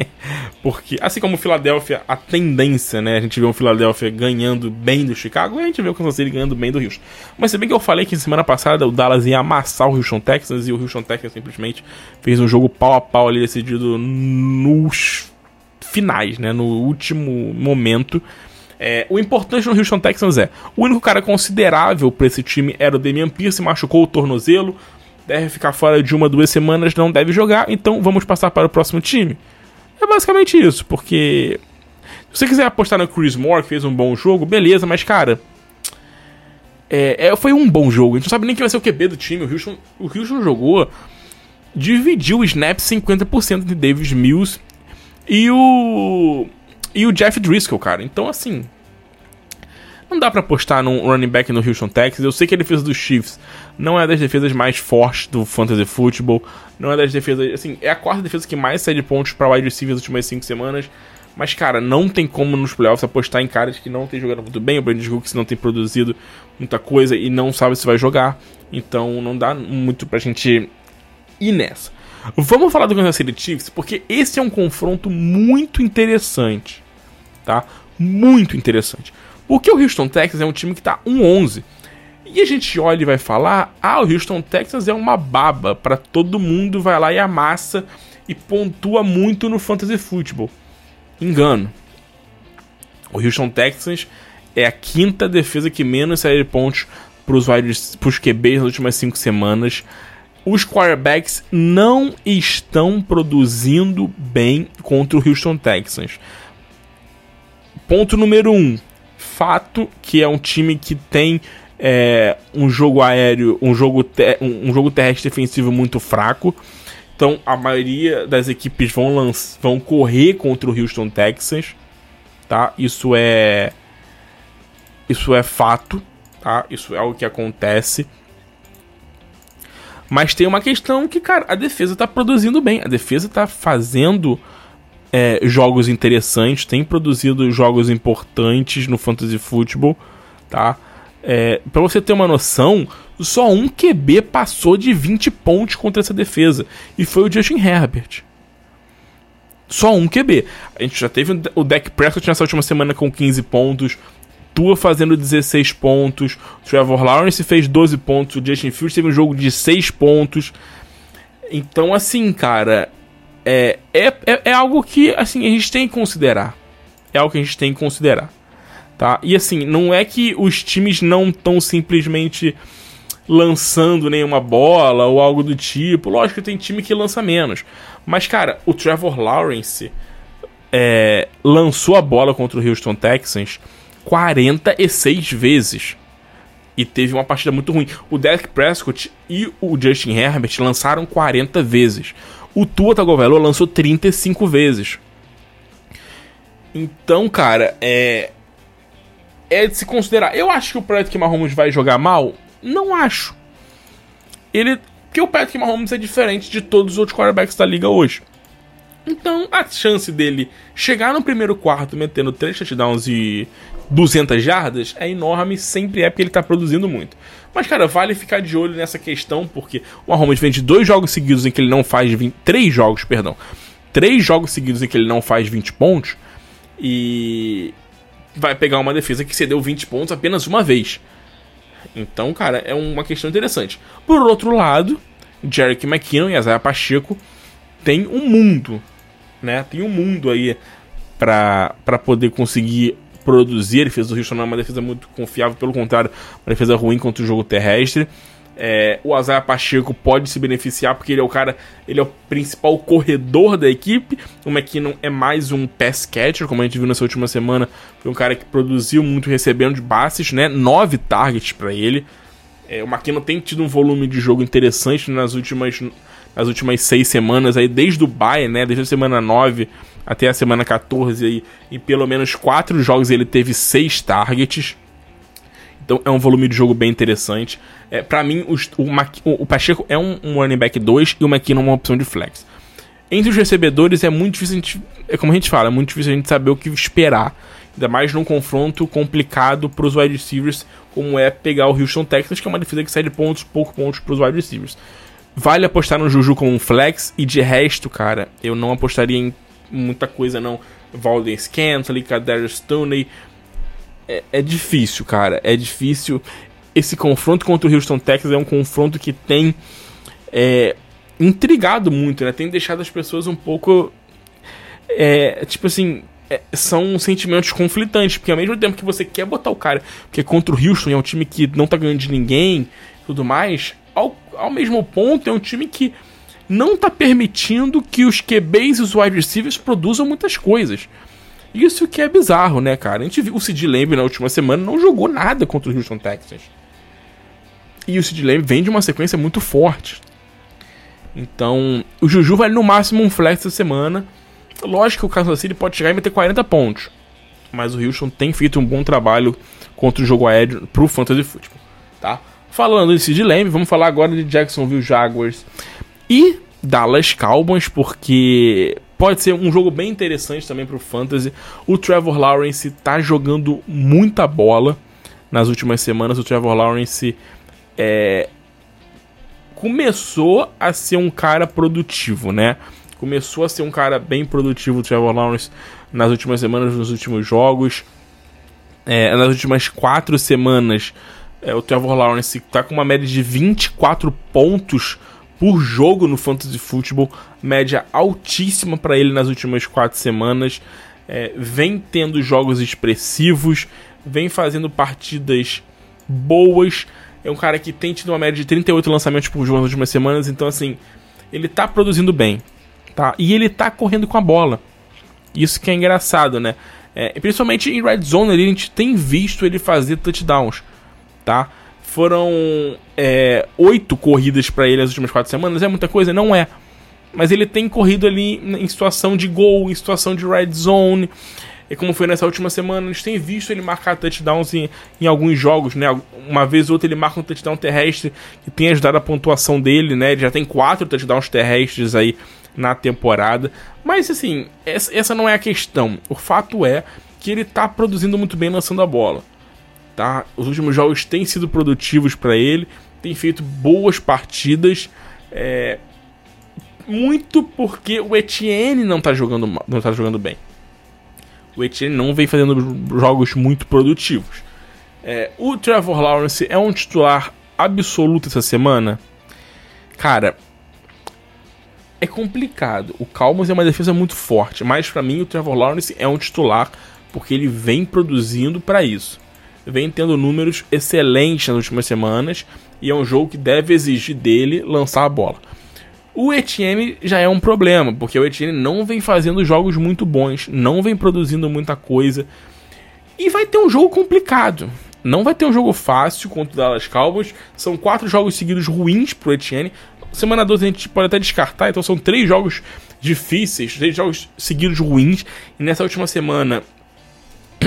*laughs* porque assim como o Philadelphia, a tendência, né, a gente vê o Philadelphia ganhando bem do Chicago, e a gente vê o Kansas City ganhando bem do Houston. Mas se bem que eu falei que semana passada o Dallas ia amassar o Houston Texans e o Houston Texans simplesmente fez um jogo pau a pau ali decidido nos finais, né, no último momento. É, o importante no Houston Texans é, o único cara considerável para esse time era o Damian Pierce, machucou o tornozelo, deve ficar fora de uma, duas semanas, não deve jogar, então vamos passar para o próximo time. É basicamente isso, porque se você quiser apostar no Chris Moore, que fez um bom jogo, beleza, mas cara. É, é, foi um bom jogo. A gente não sabe nem quem vai ser o QB do time. O Houston, o Houston jogou. Dividiu o snap 50% de Davis Mills. E o. e o Jeff Driscoll, cara. Então, assim, não dá para apostar num running back no Houston Texas. Eu sei que a defesa dos Chiefs não é das defesas mais fortes do fantasy football. Não é das defesas. Assim, é a quarta defesa que mais cede pontos para wide receivers nas últimas 5 semanas. Mas, cara, não tem como nos playoffs apostar em caras que não tem jogado muito bem. O Brandon Cooks não tem produzido muita coisa e não sabe se vai jogar. Então não dá muito pra gente ir nessa. Vamos falar do Kansas City Chiefs, porque esse é um confronto muito interessante. Tá? Muito interessante. Porque o Houston Texas é um time que tá 1-11. E a gente olha e vai falar: ah, o Houston Texas é uma baba para todo mundo, vai lá e amassa e pontua muito no fantasy football. Engano. O Houston Texans é a quinta defesa que menos sai de pontos para os QBs nas últimas cinco semanas. Os quarterbacks não estão produzindo bem contra o Houston Texans. Ponto número um fato que é um time que tem é, um jogo aéreo, um jogo, um jogo terrestre defensivo muito fraco. Então a maioria das equipes vão, vão correr contra o Houston Texans, tá? Isso é isso é fato, tá? Isso é o que acontece. Mas tem uma questão que, cara, a defesa tá produzindo bem. A defesa tá fazendo é, jogos interessantes, tem produzido jogos importantes no Fantasy Football, tá? É, para você ter uma noção, só um QB passou de 20 pontos contra essa defesa, e foi o Justin Herbert. Só um QB. A gente já teve o Dak Prescott nessa última semana com 15 pontos, Tua fazendo 16 pontos, Trevor Lawrence fez 12 pontos, o Justin Fields teve um jogo de 6 pontos. Então, assim, cara, é, é, é, é, algo que assim a gente tem que considerar. É algo que a gente tem que considerar. Tá? E assim, não é que os times não estão simplesmente lançando nenhuma bola ou algo do tipo. Lógico que tem time que lança menos. Mas, cara, o Trevor Lawrence é, lançou a bola contra o Houston Texans 46 vezes. E teve uma partida muito ruim. O Derek Prescott e o Justin Herbert lançaram 40 vezes. O Tua Tagovailoa lançou 35 vezes. Então, cara, é é de se considerar. Eu acho que o Patrick Mahomes vai jogar mal? Não acho. Ele porque o Patrick Mahomes é diferente de todos os outros quarterbacks da liga hoje. Então, a chance dele chegar no primeiro quarto metendo 3 touchdowns e 200 jardas é enorme, sempre é porque ele tá produzindo muito. Mas, cara, vale ficar de olho nessa questão, porque o Mahomes vem de dois jogos seguidos em que ele não faz 20. Três jogos, perdão. Três jogos seguidos em que ele não faz 20 pontos. E vai pegar uma defesa que cedeu 20 pontos apenas uma vez. Então, cara, é uma questão interessante. Por outro lado, Jerick McKinnon e Isaiah Pacheco tem um mundo, né? Tem um mundo aí para poder conseguir produzir. A defesa do Houston não é uma defesa muito confiável, pelo contrário, uma defesa ruim contra o jogo terrestre. É, o Azar Pacheco pode se beneficiar porque ele é o cara, ele é o principal corredor da equipe. O McKinnon é mais um pass catcher, como a gente viu nessa última semana. Foi um cara que produziu muito recebendo de bases, né? Nove targets para ele. É, o McKinnon tem tido um volume de jogo interessante nas últimas, nas últimas seis semanas, aí desde o bye, né? Desde a semana 9 até a semana 14 aí, em pelo menos quatro jogos ele teve seis targets. Então é um volume de jogo bem interessante. É, para mim, o, o, o, Pacheco é um, um running back 2 e o McKinnon uma opção de flex. Entre os recebedores é muito difícil, a gente, é como a gente fala, é muito difícil a gente saber o que esperar. Ainda mais num confronto complicado para os wide receivers, como é pegar o Houston Texans, que é uma defesa que sai de pontos, pouco pontos para os wide receivers. Vale apostar no Juju como um flex, e de resto, cara, eu não apostaria em muita coisa não. Valden Scantling, Kadarius Stoney. É, é difícil, cara. É difícil. Esse confronto contra o Houston Texas é um confronto que tem é, intrigado muito, né? Tem deixado as pessoas um pouco. É, tipo assim, é, são sentimentos conflitantes, porque ao mesmo tempo que você quer botar o cara, porque contra o Houston é um time que não tá ganhando de ninguém, tudo mais, ao, ao mesmo ponto é um time que não está permitindo que os QBs e os wide receivers produzam muitas coisas. Isso que é bizarro, né, cara? A gente viu o Sid Lamb na última semana não jogou nada contra o Houston Texans. E o Sid Lamb vem de uma sequência muito forte. Então, o Juju vai no máximo um flex essa semana, Lógico que o Kansas City pode chegar e meter 40 pontos. Mas o Houston tem feito um bom trabalho contra o jogo aéreo pro Fantasy Football, tá? Falando em Sid Lamb, vamos falar agora de Jacksonville Jaguars e Dallas Cowboys, porque pode ser um jogo bem interessante também pro Fantasy. O Trevor Lawrence tá jogando muita bola nas últimas semanas. O Trevor Lawrence é, começou a ser um cara produtivo, né? Começou a ser um cara bem produtivo, o Trevor Lawrence, nas últimas semanas, nos últimos jogos. É, nas últimas quatro semanas, é, o Trevor Lawrence está com uma média de 24 pontos por jogo no Fantasy Football, média altíssima para ele nas últimas quatro semanas. É, vem tendo jogos expressivos, vem fazendo partidas boas. É um cara que tem tido uma média de 38 lançamentos por jogo nas últimas semanas, então assim, ele tá produzindo bem, tá? E ele tá correndo com a bola. Isso que é engraçado, né? É, principalmente em red zone, a gente tem visto ele fazer touchdowns, tá? Foram é, oito corridas para ele nas últimas quatro semanas. É muita coisa? Não é. Mas ele tem corrido ali em situação de gol, em situação de red zone. E como foi nessa última semana, a gente tem visto ele marcar touchdowns em, em alguns jogos, né? Uma vez ou outra ele marca um touchdown terrestre que tem ajudado a pontuação dele, né? Ele já tem quatro touchdowns terrestres aí na temporada. Mas assim, essa, essa não é a questão. O fato é que ele tá produzindo muito bem lançando a bola. Tá? Os últimos jogos têm sido produtivos para ele, tem feito boas partidas. É... Muito porque o Etienne não tá jogando, não tá jogando bem o Etienne não vem fazendo jogos muito produtivos. É, o Trevor Lawrence é um titular absoluto essa semana? Cara, é complicado. O Calmas é uma defesa muito forte, mas para mim o Trevor Lawrence é um titular porque ele vem produzindo para isso. Vem tendo números excelentes nas últimas semanas e é um jogo que deve exigir dele lançar a bola. O Etienne já é um problema, porque o Etienne não vem fazendo jogos muito bons, não vem produzindo muita coisa. E vai ter um jogo complicado. Não vai ter um jogo fácil contra o Dallas Cowboys. São quatro jogos seguidos ruins pro Etienne. Semana 12 a gente pode até descartar, então são três jogos difíceis, três jogos seguidos ruins. E nessa última semana,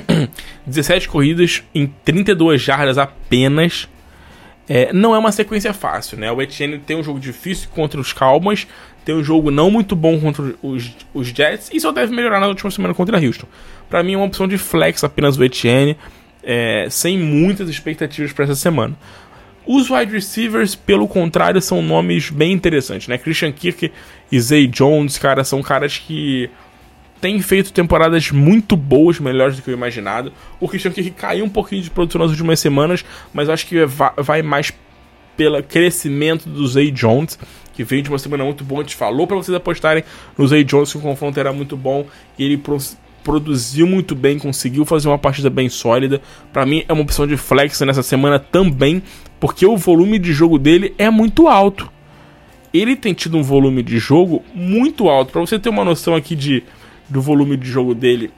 *clears throat* 17 corridas em 32 jardas apenas. É, não é uma sequência fácil, né? O Etienne tem um jogo difícil contra os Cowboys, tem um jogo não muito bom contra os, os Jets e só deve melhorar na última semana contra Houston. Para mim é uma opção de flex apenas o Etienne, é, sem muitas expectativas para essa semana. Os wide receivers, pelo contrário, são nomes bem interessantes, né? Christian Kirk e Zay Jones, cara, são caras que tem feito temporadas muito boas, melhores do que eu imaginado. O Christian Kirk caiu um pouquinho de produção nas últimas semanas, mas acho que vai mais pelo crescimento do Zay Jones, que veio de uma semana muito boa. A gente falou para vocês apostarem no Zay Jones, que o confronto era muito bom e ele pro produziu muito bem, conseguiu fazer uma partida bem sólida. Para mim é uma opção de flex nessa semana também, porque o volume de jogo dele é muito alto. Ele tem tido um volume de jogo muito alto. Para você ter uma noção aqui de do volume de jogo dele,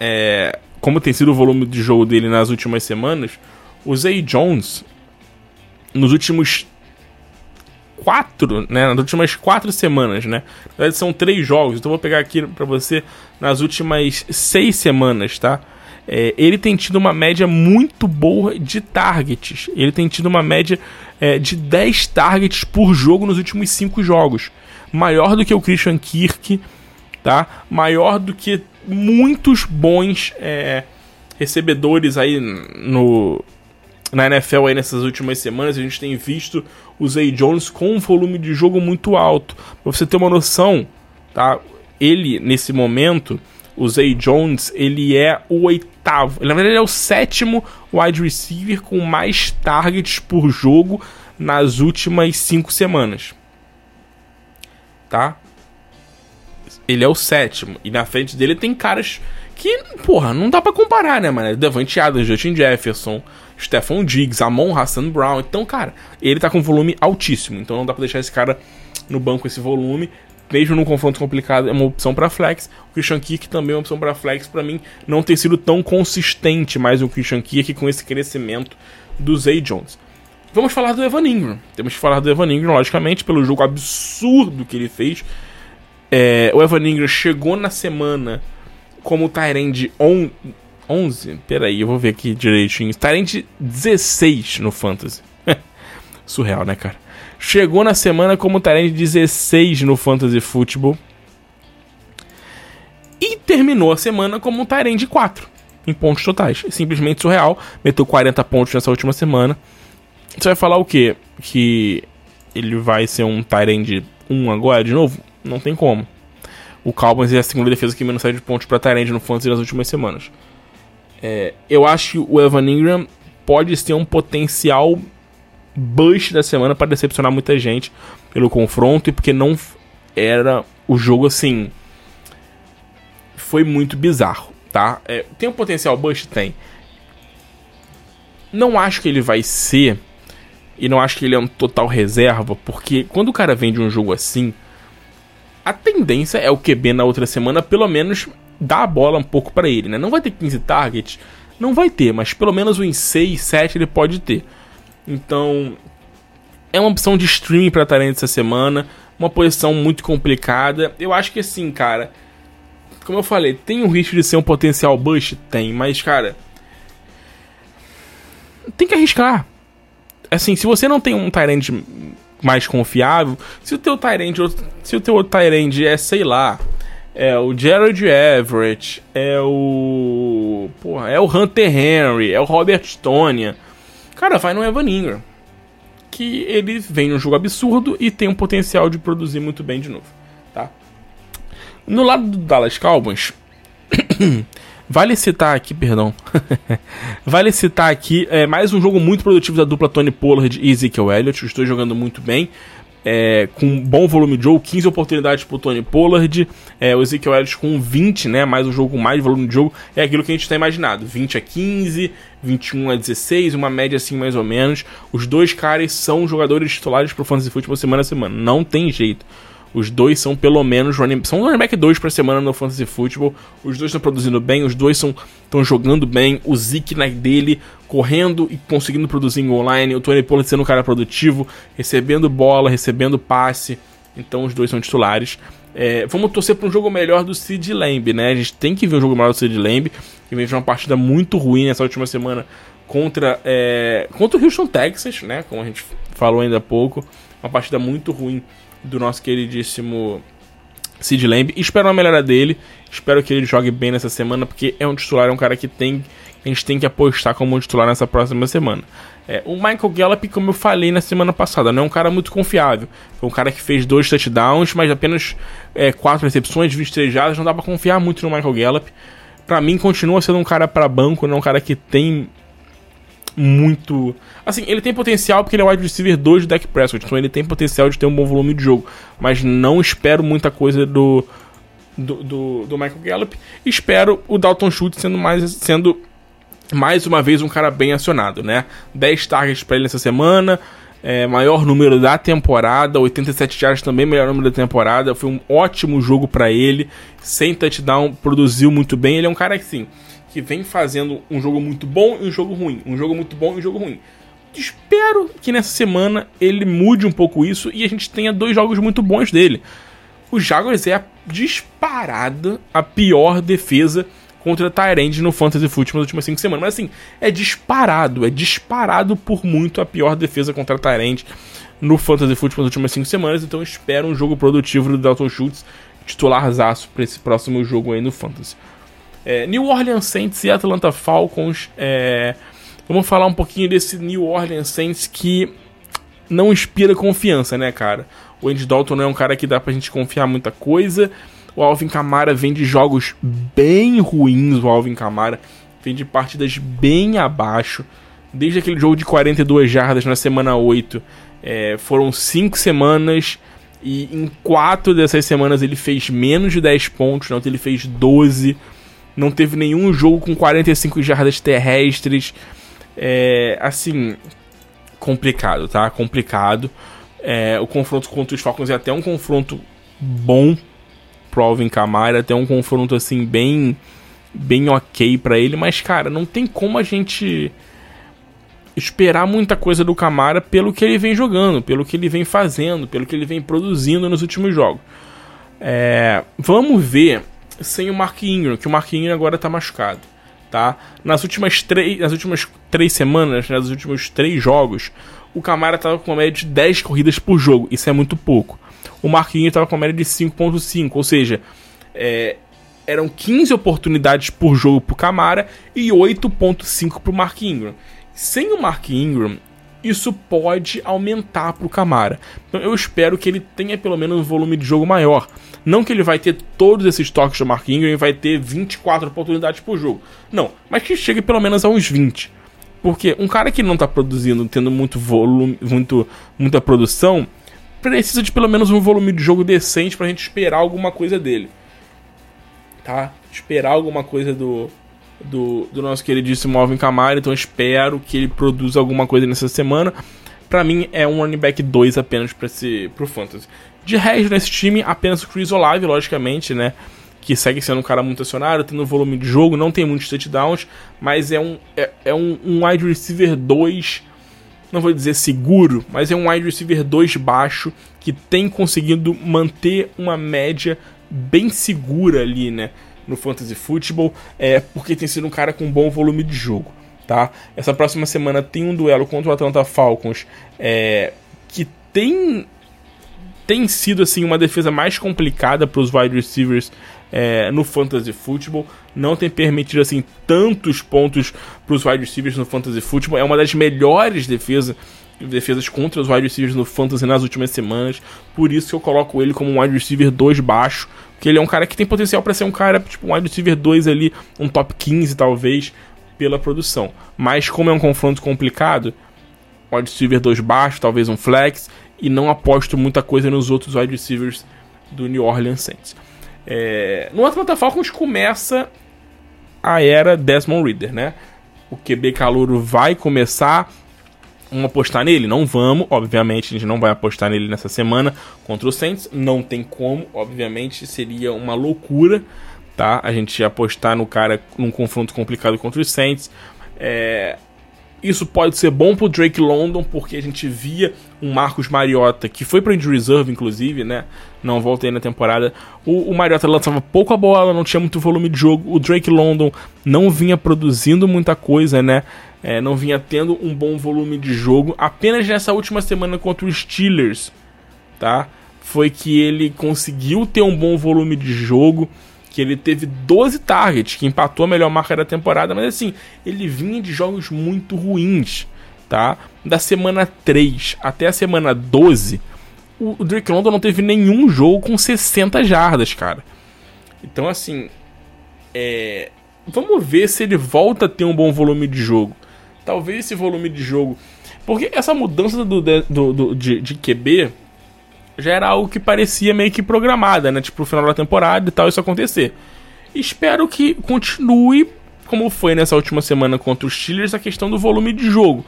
é, como tem sido o volume de jogo dele nas últimas semanas, o Zay Jones, nos últimos quatro, né, nas últimas quatro semanas, né, na verdade são três jogos, então vou pegar aqui para você nas últimas seis semanas, tá? É, ele tem tido uma média muito boa de targets. Ele tem tido uma média é, de 10 targets por jogo nos últimos 5 jogos. Maior do que o Christian Kirk, tá? Maior do que muitos bons é, recebedores aí no na NFL aí nessas últimas semanas. A gente tem visto o Zay Jones com um volume de jogo muito alto. Pra você ter uma noção, tá? Ele nesse momento, o Zay Jones, ele é o oitavo. Na verdade, ele é o sétimo wide receiver com mais targets por jogo nas últimas cinco semanas. Tá? Ele é o sétimo. E na frente dele tem caras que, porra, não dá para comparar, né, mano? Devante Adams, Justin Jefferson, Stephon Diggs, Amon Hassan Brown. Então, cara, ele tá com volume altíssimo. Então não dá pra deixar esse cara no banco esse volume. Mesmo num confronto complicado, é uma opção para flex. O Christian Kirk também é uma opção para flex. para mim, não ter sido tão consistente mais o Christian Kirk com esse crescimento do Zay Jones. Vamos falar do Evan Ingram. Temos que falar do Evan Ingram, logicamente, pelo jogo absurdo que ele fez É, o Evan Ingram chegou na semana como Tyrande on, 11. Peraí, eu vou ver aqui direitinho. Tyrande 16 no Fantasy. *laughs* Surreal, né, cara? Chegou na semana como Tyrande 16 no Fantasy Football. E terminou a semana como um Tyrande 4 em pontos totais. Simplesmente surreal. Meteu 40 pontos nessa última semana. Você vai falar o quê? Que ele vai ser um Tyrande 1 agora de novo? Não tem como. O Cowboys é a segunda defesa que menos sai de pontos para Tyrande no Fantasy nas últimas semanas. É, eu acho que o Evan Ingram pode ser um potencial bust da semana para decepcionar muita gente pelo confronto e porque não era o jogo assim. Foi muito bizarro, tá? É, tem um potencial bust? Tem. Não acho que ele vai ser. E não acho que ele é um total reserva, porque quando o cara vem de um jogo assim, a tendência é o QB na outra semana, pelo menos, dar a bola um pouco para ele, né? Não vai ter 15 targets, não vai ter, mas pelo menos uns 6, 7 ele pode ter. Então, é uma opção de streaming para Tarente essa semana, uma posição muito complicada. Eu acho que assim, cara, como eu falei, tem um risco de ser um potencial bust? Tem, mas cara, tem que arriscar. Assim, se você não tem um Tyrande mais confiável, se o teu Tyrande, se o teu Tyrande é, sei lá, é o Gerald Everett, é o. Porra, é o Hunter Henry, é o Robert Stonia. Cara, vai no Evan Ingram. Que ele vem num jogo absurdo e tem um potencial de produzir muito bem de novo, tá? No lado do Dallas Cowboys, *clears throat* vale citar aqui, perdão. *laughs* vale citar aqui é, mais um jogo muito produtivo da dupla Tony Pollard e Ezekiel Elliott. Estou jogando muito bem é, com bom volume de jogo, 15 oportunidades pro Tony Pollard, é, o Ezekiel Elliott com 20, né, mais um jogo com mais volume de jogo, é aquilo que a gente está imaginado, 20 a 15, 21 a 16, uma média assim mais ou menos, os dois caras são jogadores titulares pro Fantasy Football semana a semana, não tem jeito. Os dois são pelo menos running, são running back 2 por semana no Fantasy Football. Os dois estão produzindo bem, os dois estão jogando bem. O Zeke na dele, correndo e conseguindo produzir em online. O Tony Pollard sendo um cara produtivo, recebendo bola, recebendo passe. Então os dois são titulares. É, vamos torcer para um jogo melhor do Sid Lamb, né? A gente tem que ver um jogo melhor do Sid Lamb, que vem de uma partida muito ruim nessa última semana contra, é, contra o Houston Texas, né? Como a gente falou ainda há pouco. Uma partida muito ruim do nosso queridíssimo Sid Lamb. Espero uma melhora dele. Espero que ele jogue bem nessa semana, porque é um titular, é um cara que tem a gente tem que apostar como um titular nessa próxima semana. É, o Michael Gallup, como eu falei na semana passada, não é um cara muito confiável. Foi um cara que fez dois touchdowns, mas apenas é, quatro recepções, 23 jardas. Não dá pra confiar muito no Michael Gallup. Pra mim, continua sendo um cara para banco, não é um cara que tem muito. Assim, ele tem potencial porque ele é wide receiver 2 do Dak Prescott, então ele tem potencial de ter um bom volume de jogo. Mas não espero muita coisa do. Do, do, do Michael Gallup. Espero o Dalton Schultz sendo mais, sendo mais uma vez um cara bem acionado, né? 10 targets para ele essa semana, é, maior número da temporada, 87 yards também melhor número da temporada. Foi um ótimo jogo para ele, sem touchdown, produziu muito bem. Ele é um cara que sim, que vem fazendo um jogo muito bom e um jogo ruim. Um jogo muito bom e um jogo ruim. Espero que nessa semana ele mude um pouco isso e a gente tenha dois jogos muito bons dele. O Jaguars é a disparada a pior defesa contra Tyrande no Fantasy Football nas últimas 5 semanas. Mas assim, é disparado, é disparado por muito a pior defesa contra Tyrande no Fantasy Football nas últimas 5 semanas. Então espero um jogo produtivo do Dalton Schultz, titularzaço para esse próximo jogo aí no Fantasy. É, New Orleans Saints e Atlanta Falcons. É, vamos falar um pouquinho desse New Orleans Saints que não inspira confiança, né, cara? O Andy Dalton não é um cara que dá pra gente confiar muita coisa. O Alvin Kamara vem de jogos bem ruins, o Alvin Kamara vem de partidas bem abaixo. Desde aquele jogo de 42 jardas na semana 8, é, foram 5 semanas e em 4 dessas semanas ele fez menos de 10 pontos, não, ele fez 12 não teve nenhum jogo com 45 jardas terrestres. É, assim, complicado, tá? Complicado. É, o confronto contra os Falcons é até um confronto bom pro Alvin Kamara, até um confronto assim bem bem ok para ele, mas cara, não tem como a gente esperar muita coisa do Camara pelo que ele vem jogando, pelo que ele vem fazendo, pelo que ele vem produzindo nos últimos jogos. É, vamos ver sem o Mark Ingram, que o Mark Ingram agora tá machucado, tá? Nas últimas três, nas últimas três semanas, né, nos últimos três jogos, o Camara tava com uma média de 10 corridas por jogo, isso é muito pouco. O Mark Ingram tava com uma média de 5.5, ou seja, é, eram 15 oportunidades por jogo pro Camara e 8.5 pro Mark Ingram. Sem o Mark Ingram, isso pode aumentar para o Camara. Então eu espero que ele tenha pelo menos um volume de jogo maior. Não que ele vai ter todos esses toques do Mark Ingram e vai ter 24 oportunidades por jogo. Não, mas que chegue pelo menos a uns 20. Porque um cara que não está produzindo, tendo muito volume, muito, muita produção, precisa de pelo menos um volume de jogo decente para a gente esperar alguma coisa dele. Tá? Esperar alguma coisa do, do, do nosso queridíssimo Alvin Kamara, então espero que ele produza alguma coisa nessa semana. Para mim é um running back 2 apenas para esse pro fantasy. De resto nesse time apenas o Chris Olave, logicamente, né? Que segue sendo um cara muito acionário, tendo um volume de jogo, não tem muitos touchdowns, mas é um, é, é um, um wide receiver 2, não vou dizer seguro, mas é um wide receiver 2 baixo que tem conseguido manter uma média bem segura ali, né? No Fantasy Football, é, porque tem sido um cara com bom volume de jogo. Tá? Essa próxima semana tem um duelo contra o Atlanta Falcons é, que tem tem sido assim uma defesa mais complicada para os wide receivers é, no fantasy football. Não tem permitido assim tantos pontos para os wide receivers no fantasy football. É uma das melhores defesas defesas contra os wide receivers no fantasy nas últimas semanas. Por isso que eu coloco ele como um wide receiver 2 baixo que ele é um cara que tem potencial para ser um cara, tipo, um wide receiver 2 ali, um top 15 talvez, pela produção. Mas como é um confronto complicado, wide receiver 2 baixo, talvez um flex, e não aposto muita coisa nos outros wide receivers do New Orleans Saints. É... No Atlanta Falcons começa a era Desmond Reader, né? O QB calouro vai começar Vamos apostar nele? Não vamos, obviamente, a gente não vai apostar nele nessa semana contra o Saints. Não tem como, obviamente, seria uma loucura, tá? A gente apostar no cara num confronto complicado contra os Saints. É... Isso pode ser bom pro Drake London, porque a gente via um Marcos Mariota, que foi para injury reserve, inclusive, né? Não volta aí na temporada. O, o Mariota lançava pouco a bola, não tinha muito volume de jogo. O Drake London não vinha produzindo muita coisa, né? É, não vinha tendo um bom volume de jogo. Apenas nessa última semana contra os Steelers, tá? Foi que ele conseguiu ter um bom volume de jogo. Que ele teve 12 targets, que empatou a melhor marca da temporada. Mas assim, ele vinha de jogos muito ruins, tá? Da semana 3 até a semana 12, o Drake London não teve nenhum jogo com 60 jardas, cara. Então, assim, é... vamos ver se ele volta a ter um bom volume de jogo talvez esse volume de jogo. Porque essa mudança do, do, do de, de, QB já era algo que parecia meio que programada, né? Tipo, no final da temporada e tal, isso acontecer. Espero que continue como foi nessa última semana contra os Steelers a questão do volume de jogo.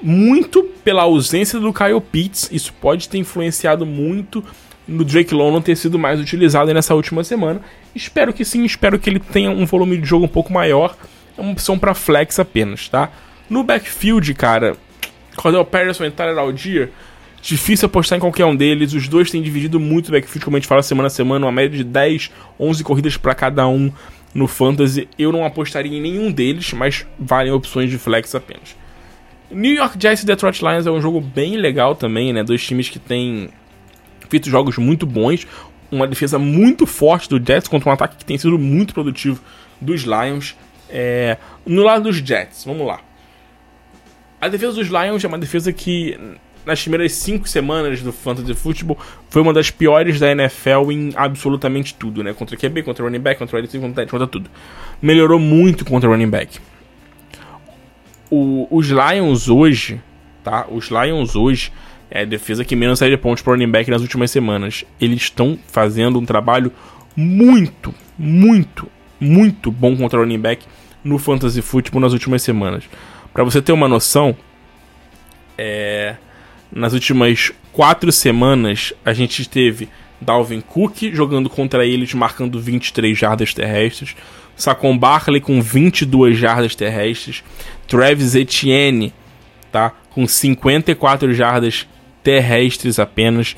Muito pela ausência do Kyle Pitts, isso pode ter influenciado muito no Drake London ter sido mais utilizado nessa última semana. Espero que sim, espero que ele tenha um volume de jogo um pouco maior. É uma opção para flex apenas, tá? No backfield, cara, Cordell Patterson e Tyler Algier, difícil apostar em qualquer um deles. Os dois têm dividido muito o backfield, como a gente fala semana a semana, uma média de 10, 11 corridas para cada um no Fantasy. Eu não apostaria em nenhum deles, mas valem opções de flex apenas. New York Giants e Detroit Lions é um jogo bem legal também, né? Dois times que têm feito jogos muito bons. Uma defesa muito forte do Jets contra um ataque que tem sido muito produtivo dos Lions. É... No lado dos Jets, vamos lá. A defesa dos Lions é uma defesa que, nas primeiras cinco semanas do Fantasy Football, foi uma das piores da NFL em absolutamente tudo, né? Contra QB, contra running back, contra wide contra, contra tudo. Melhorou muito contra running back. O, os Lions hoje, tá? Os Lions hoje é a defesa que menos sai de pontos para running back nas últimas semanas. Eles estão fazendo um trabalho muito, muito, muito bom contra running back no Fantasy Football nas últimas semanas. Para você ter uma noção, é, nas últimas quatro semanas a gente teve Dalvin Cook jogando contra eles, marcando 23 jardas terrestres. Saquon Barkley com 22 jardas terrestres. Travis Etienne tá, com 54 jardas terrestres apenas.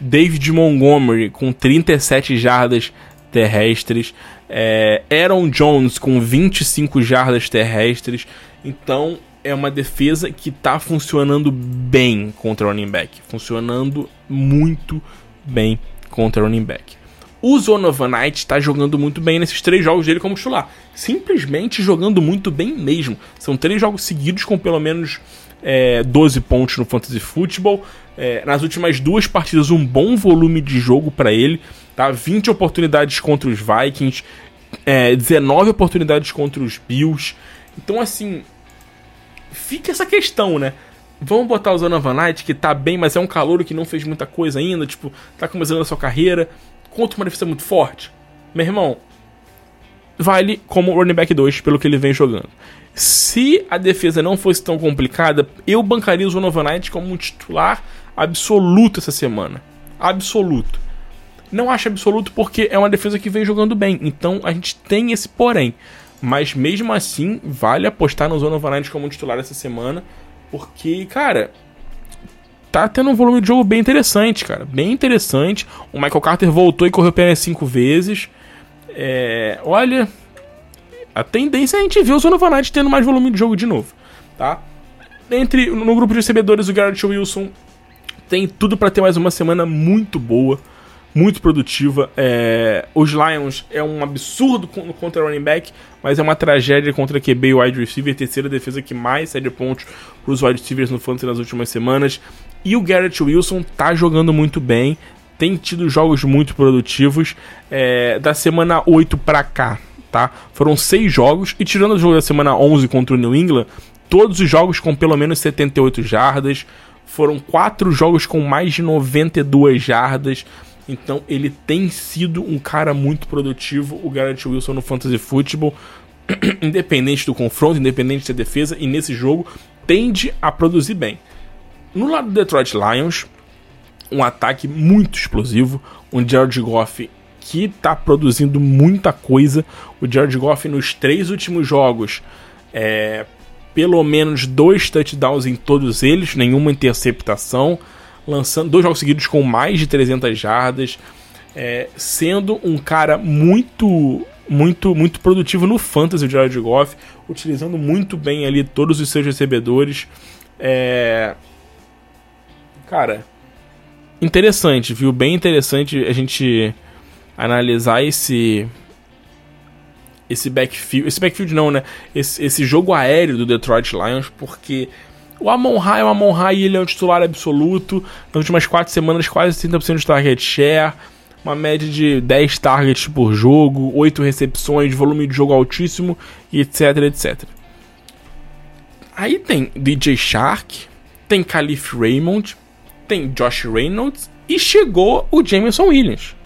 David Montgomery com 37 jardas terrestres. É, Aaron Jones com 25 jardas terrestres. Então é uma defesa que está funcionando bem contra o running back. Funcionando muito bem contra o running back. O Zonovan está jogando muito bem nesses três jogos dele como titular. Simplesmente jogando muito bem mesmo. São três jogos seguidos com pelo menos é, 12 pontos no Fantasy Football. É, nas últimas duas partidas, um bom volume de jogo para ele. Tá? 20 oportunidades contra os Vikings, é, 19 oportunidades contra os Bills. Então, assim, fica essa questão, né? Vamos botar o Zonovan Knight, que tá bem, mas é um calor que não fez muita coisa ainda, tipo, tá começando a sua carreira contra uma defesa muito forte, meu irmão, vale como running back 2 pelo que ele vem jogando. Se a defesa não fosse tão complicada, eu bancaria o Zonovan Knight como um titular absoluto essa semana. Absoluto. Não acho absoluto porque é uma defesa que vem jogando bem. Então a gente tem esse porém. Mas mesmo assim, vale apostar no Zonovan Knight como titular essa semana. Porque, cara, tá tendo um volume de jogo bem interessante, cara. Bem interessante. O Michael Carter voltou e correu apenas cinco vezes. É, olha, a tendência é a gente ver o Zonovan Knight tendo mais volume de jogo de novo, tá? Entre, no grupo de recebedores, o Garrett Wilson tem tudo para ter mais uma semana muito boa, muito produtiva. É, os Lions é um absurdo contra running back, mas é uma tragédia contra QB e wide receiver, terceira defesa que mais cede pontos para os wide receivers no fantasy nas últimas semanas. E o Garrett Wilson tá jogando muito bem, tem tido jogos muito produtivos. É, da semana 8 para cá, tá? Foram seis jogos, e tirando o jogo da semana 11 contra o New England, todos os jogos com pelo menos 78 jardas. Foram quatro jogos com mais de 92 jardas. Então ele tem sido um cara muito produtivo, o Garrett Wilson no Fantasy Football. *clears throat* independente do confronto, independente da defesa, e nesse jogo tende a produzir bem. No lado do Detroit Lions, um ataque muito explosivo, um Jared Goff que está produzindo muita coisa. O Jared Goff nos três últimos jogos, é, pelo menos dois touchdowns em todos eles, nenhuma interceptação, lançando dois jogos seguidos com mais de 300 jardas, é, sendo um cara muito muito muito produtivo no fantasy o Jared Goff, utilizando muito bem ali todos os seus recebedores. É, Cara, interessante, viu? Bem interessante a gente analisar esse esse backfield, esse backfield não, né? Esse, esse jogo aéreo do Detroit Lions, porque o Amon Ra é o Amon Ra e ele é um titular absoluto. Nas últimas quatro semanas, quase 30% de target share, uma média de 10 targets por jogo, 8 recepções, volume de jogo altíssimo etc, etc. Aí tem DJ Shark, tem Caliph Raymond, tem Josh Reynolds e chegou o Jameson Williams.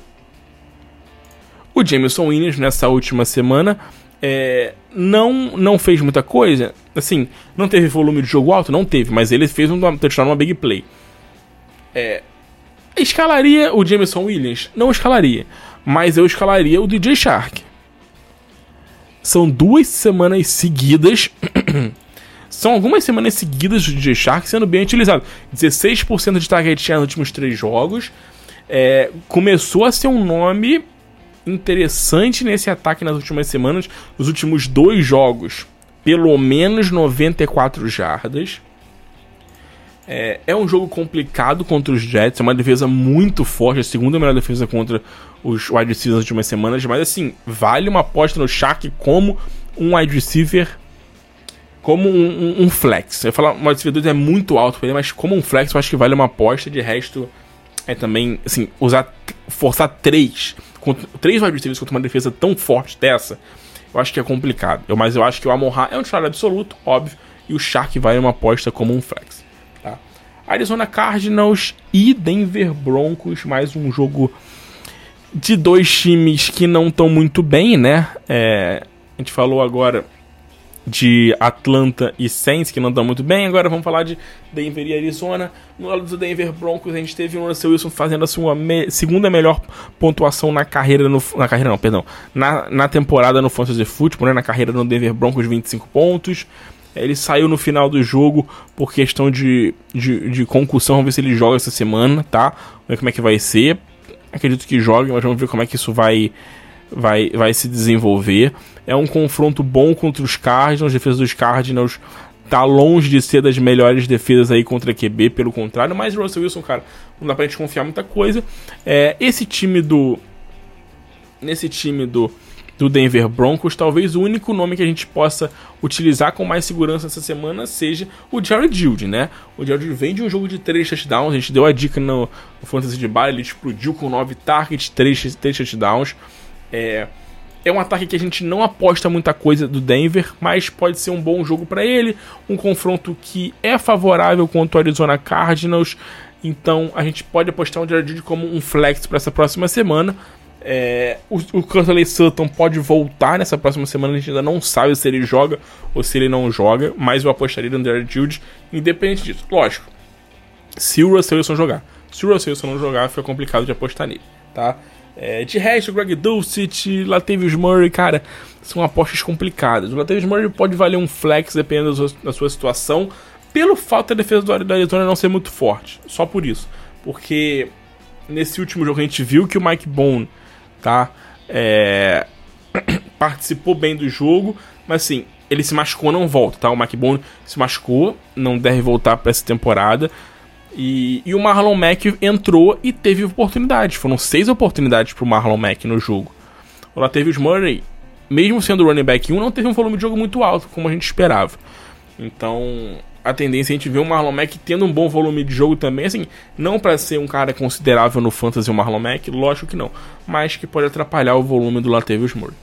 O Jameson Williams nessa última semana é, não não fez muita coisa. Assim, não teve volume de jogo alto? Não teve, mas ele fez um touchdown numa big play. É, escalaria o Jameson Williams? Não escalaria. Mas eu escalaria o DJ Shark. São duas semanas seguidas *coughs* São algumas semanas seguidas do DJ Shark sendo bem utilizado. 16% de target share nos últimos três jogos. É, começou a ser um nome interessante nesse ataque nas últimas semanas. Nos últimos dois jogos, pelo menos 94 jardas. É, é, um jogo complicado contra os Jets, é uma defesa muito forte, a segunda melhor defesa contra os wide receivers nas últimas semanas, mas assim, vale uma aposta no Shark como um wide receiver como um, um, um flex. Eu falar, o wide 2 é muito alto para ele, mas como um flex eu acho que vale uma aposta. De resto, é também, assim, usar, forçar três, três wide receivers contra uma defesa tão forte dessa, eu acho que é complicado. Eu, mas eu acho que o Amon é um titular absoluto, óbvio, e o Shark vale uma aposta como um flex. Tá? Arizona Cardinals e Denver Broncos, mais um jogo de dois times que não estão muito bem, né? É, a gente falou agora de Atlanta e Saints, que não estão muito bem. Agora vamos falar de Denver e Arizona. No lado do Denver Broncos, a gente teve o Russell Wilson fazendo a sua me segunda melhor pontuação na carreira, no, na carreira não, perdão, na, na temporada no Fantasy Football, né, na carreira no Denver Broncos, 25 pontos. Ele saiu no final do jogo por questão de, de, de concussão, vamos ver se ele joga essa semana, tá? ver como é que vai ser. Acredito que jogue, mas vamos ver como é que isso vai, vai, vai se desenvolver. É um confronto bom contra os Cardinals, a defesa dos Cardinals tá longe de ser das melhores defesas aí contra a QB, pelo contrário, mas Russell Wilson, cara, não dá pra gente confiar muita coisa. É, esse time do. Nesse time do, do Denver Broncos, talvez o único nome que a gente possa utilizar com mais segurança essa semana seja o Jared Judy, né? O Jared Judy vem de um jogo de 3 touchdowns, a gente deu a dica no, no Fantasy de Bar, ele explodiu com 9 targets, 3, 3 touchdowns. É, é um ataque que a gente não aposta muita coisa do Denver, mas pode ser um bom jogo para ele. Um confronto que é favorável contra o Arizona Cardinals. Então a gente pode apostar o Jared como um flex para essa próxima semana. É, o, o Curtley Sutton pode voltar nessa próxima semana, a gente ainda não sabe se ele joga ou se ele não joga, mas eu apostaria no Jared Judy, independente disso. Lógico, se o Russell Wilson jogar. Se o Russell Wilson não jogar, fica complicado de apostar nele, tá? É, de resto, Greg Dulcich, Latavius Murray, cara, são apostas complicadas. O Latavius Murray pode valer um flex dependendo da sua, da sua situação, pelo fato da defesa do Arizona não ser muito forte. Só por isso. Porque nesse último jogo a gente viu que o Mike Bone, tá? É, *clears throat* participou bem do jogo, mas assim, ele se machucou, não volta, tá? O Mike Bone se machucou, não deve voltar para essa temporada. E, e o Marlon Mack entrou e teve oportunidades. Foram seis oportunidades pro Marlon Mack no jogo. O Latavius Murray, mesmo sendo running back 1, não teve um volume de jogo muito alto, como a gente esperava. Então, a tendência é a gente ver o Marlon Mack tendo um bom volume de jogo também, assim, não para ser um cara considerável no fantasy o Marlon Mack, lógico que não, mas que pode atrapalhar o volume do Latavius Murray.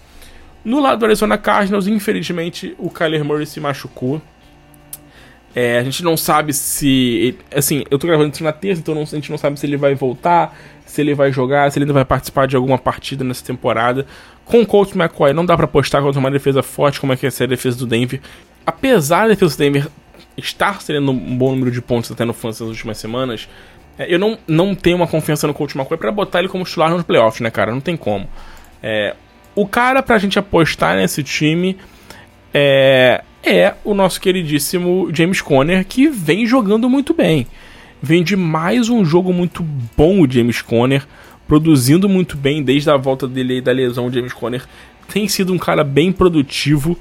No lado do Arizona Cardinals, infelizmente, o Kyler Murray se machucou. É, a gente não sabe se. Assim, eu tô gravando isso na terça, então não, a gente não sabe se ele vai voltar, se ele vai jogar, se ele ainda vai participar de alguma partida nessa temporada. Com o Coach McCoy, não dá para apostar contra uma defesa forte como é que é a defesa do Denver. Apesar da defesa do Denver estar sendo um bom número de pontos até no Fantasy nas últimas semanas, é, eu não, não tenho uma confiança no Coach McCoy para botar ele como titular nos playoffs, né, cara? Não tem como. É, o cara pra gente apostar nesse time é, é o nosso queridíssimo James Conner, que vem jogando muito bem. Vem de mais um jogo muito bom o James Conner, produzindo muito bem desde a volta dele aí da lesão. O James Conner tem sido um cara bem produtivo,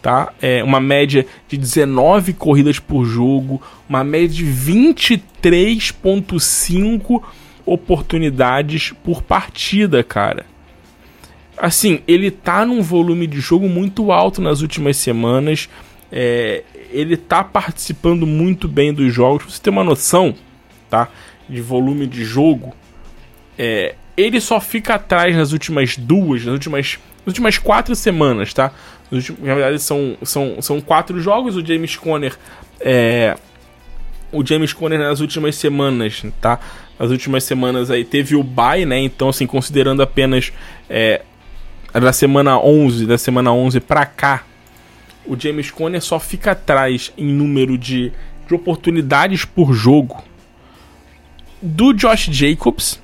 tá? É uma média de 19 corridas por jogo, uma média de 23.5 oportunidades por partida, cara. Assim, ele tá num volume de jogo muito alto nas últimas semanas. É, ele tá participando muito bem dos jogos. Pra você ter uma noção, tá? De volume de jogo. É, ele só fica atrás nas últimas duas, nas últimas, nas últimas quatro semanas, tá? Na verdade, são, são, são quatro jogos. O James Conner. É, o James Conner nas últimas semanas, tá? Nas últimas semanas aí teve o bye, né? Então, assim, considerando apenas é, da semana 11, da semana 11 pra cá, o James Conner só fica atrás em número de, de oportunidades por jogo do Josh Jacobs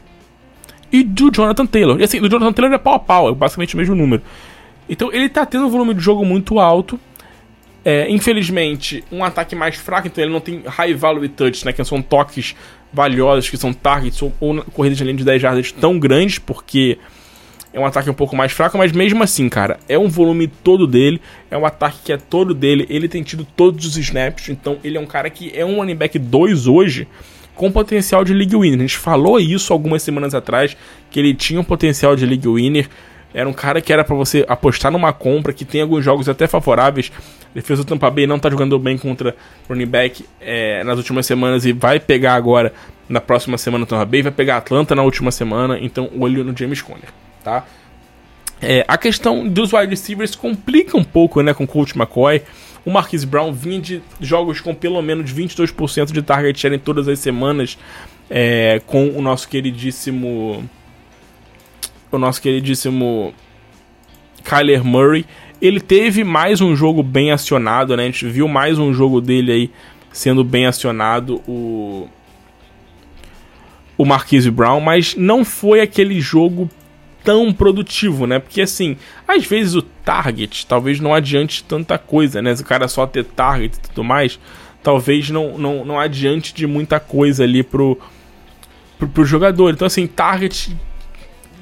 e do Jonathan Taylor. E assim, do Jonathan Taylor é pau a pau, é basicamente o mesmo número. Então ele tá tendo um volume de jogo muito alto. É, infelizmente, um ataque mais fraco, então ele não tem high value touch, né? Que são toques valiosos, que são targets ou, ou corridas de linha de 10 jardas tão grandes, porque é um ataque um pouco mais fraco, mas mesmo assim, cara, é um volume todo dele, é um ataque que é todo dele, ele tem tido todos os snaps, então ele é um cara que é um running back 2 hoje, com potencial de league winner. A gente falou isso algumas semanas atrás, que ele tinha um potencial de league winner, era um cara que era para você apostar numa compra, que tem alguns jogos até favoráveis. Defesa do Tampa Bay não tá jogando bem contra running back é, nas últimas semanas e vai pegar agora na próxima semana o Tampa Bay, vai pegar Atlanta na última semana, então olho no James Conner tá? É, a questão dos wide receivers complica um pouco, né, com o Coach McCoy. O Marquise Brown vinha de jogos com pelo menos 22% de target share em todas as semanas, é, com o nosso queridíssimo o nosso queridíssimo Kyler Murray. Ele teve mais um jogo bem acionado, né? A gente viu mais um jogo dele aí sendo bem acionado, o o Marquise Brown, mas não foi aquele jogo tão produtivo, né? Porque assim, às vezes o target talvez não adiante tanta coisa, né? Se o cara só ter target e tudo mais, talvez não, não, não adiante de muita coisa ali pro, pro, pro jogador. Então, assim, targets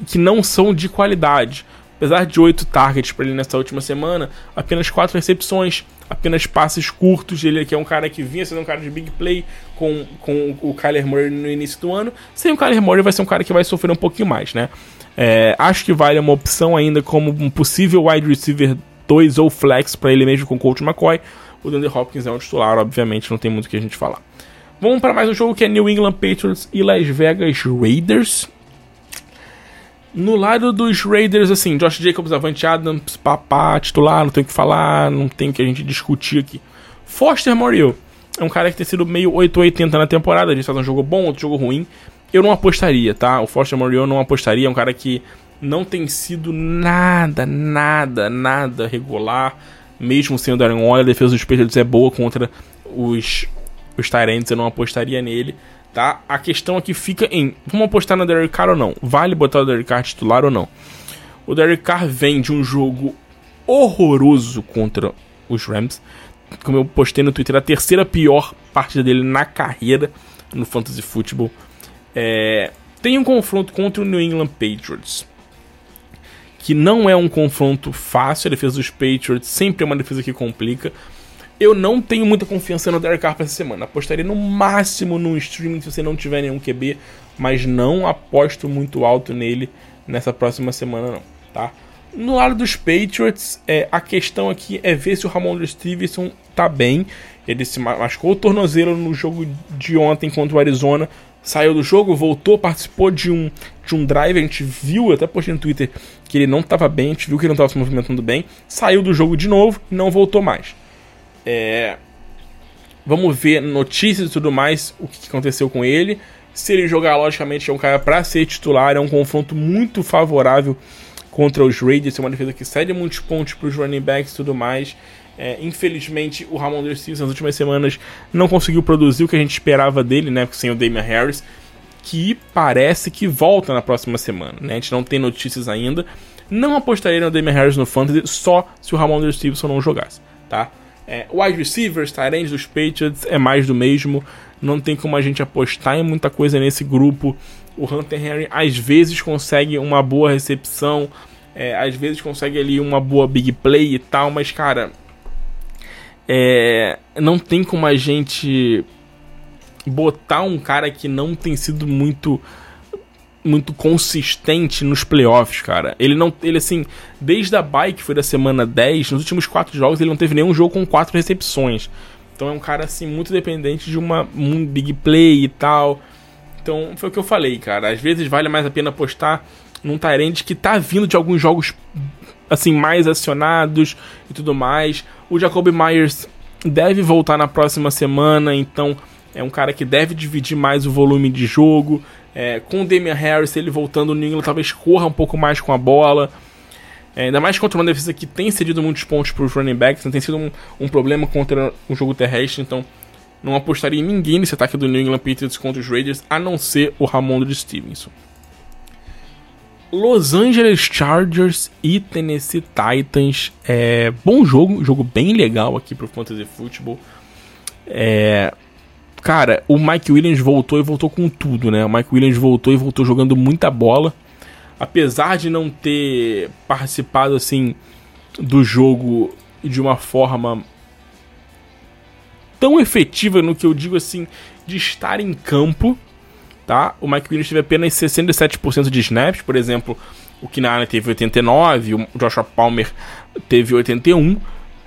que não são de qualidade. Apesar de oito targets para ele nessa última semana, apenas quatro recepções, apenas passes curtos. Ele que é um cara que vinha sendo um cara de big play com, com o Kyler Murray no início do ano. Sem o Kyler Murray vai ser um cara que vai sofrer um pouquinho mais, né? É, acho que vale uma opção ainda como um possível wide receiver 2 ou flex para ele mesmo com o Coach McCoy. O DeAndre Hopkins é um titular, obviamente, não tem muito o que a gente falar. Vamos para mais um jogo que é New England Patriots e Las Vegas Raiders. No lado dos Raiders, assim, Josh Jacobs, Avante Adams, papá, titular, não tem o que falar, não tem o que a gente discutir aqui. Foster Moriel é um cara que tem sido meio 880 na temporada, ele faz um jogo bom, outro jogo ruim. Eu não apostaria, tá? O Foster Moriel não apostaria, é um cara que não tem sido nada, nada, nada regular, mesmo sem o Darren Waller, a defesa dos Patriots é boa contra os, os Tyrants, eu não apostaria nele tá? A questão aqui fica em, vamos apostar no Derek Carr ou não? Vale botar o Derek Carr titular ou não? O Derek Carr vem de um jogo horroroso contra os Rams. Como eu postei no Twitter, a terceira pior partida dele na carreira no Fantasy Football. É, tem um confronto contra o New England Patriots. Que não é um confronto fácil. A defesa dos Patriots sempre é uma defesa que complica. Eu não tenho muita confiança no Derek Carr pra essa semana. Apostaria no máximo no streaming se você não tiver nenhum QB, mas não aposto muito alto nele nessa próxima semana não, tá? No lado dos Patriots, é, a questão aqui é ver se o Ramon Stevenson tá bem. Ele se machucou o tornozelo no jogo de ontem contra o Arizona. Saiu do jogo, voltou, participou de um, de um drive. A gente viu, até postei no Twitter, que ele não estava bem. A gente viu que ele não estava se movimentando bem. Saiu do jogo de novo e não voltou mais. É, vamos ver notícias e tudo mais, o que aconteceu com ele. Se ele jogar, logicamente, é um cara para ser titular. É um confronto muito favorável contra os Raiders. É uma defesa que cede muitos pontos para os running backs e tudo mais. É, infelizmente, o Ramon Stevenson nas últimas semanas não conseguiu produzir o que a gente esperava dele, né? Sem o Damian Harris, que parece que volta na próxima semana. Né? A gente não tem notícias ainda. Não apostaria no Damian Harris no Fantasy só se o Ramon Stevenson não jogasse, tá? É, wide receivers, Tyrants dos Patriots é mais do mesmo. Não tem como a gente apostar em muita coisa nesse grupo. O Hunter Henry às vezes consegue uma boa recepção, é, às vezes consegue ali uma boa big play e tal, mas cara, é, não tem como a gente botar um cara que não tem sido muito muito consistente nos playoffs, cara. Ele não. Ele assim, desde a bye, que foi da semana 10, nos últimos quatro jogos, ele não teve nenhum jogo com quatro recepções. Então é um cara assim, muito dependente de uma, um big play e tal. Então foi o que eu falei, cara. Às vezes vale mais a pena apostar num Tyrande que tá vindo de alguns jogos assim, mais acionados e tudo mais. O Jacoby Myers deve voltar na próxima semana, então é um cara que deve dividir mais o volume de jogo. É, com o Damian Harris, ele voltando no England, talvez corra um pouco mais com a bola. É, ainda mais contra uma defesa que tem cedido muitos pontos para os running backs, não tem sido um, um, problema contra o jogo terrestre, então não apostaria em ninguém nesse ataque do New England Patriots contra os Raiders, a não ser o Ramon Stevenson. Los Angeles Chargers e Tennessee Titans. É, bom jogo, jogo bem legal aqui para o Fantasy Football. É, cara, o Mike Williams voltou e voltou com tudo, né? O Mike Williams voltou e voltou jogando muita bola. Apesar de não ter participado assim do jogo de uma forma tão efetiva no que eu digo assim de estar em campo, tá? O Mike Williams teve apenas 67% de snaps, por exemplo, o Kinana teve 89, o Joshua Palmer teve 81.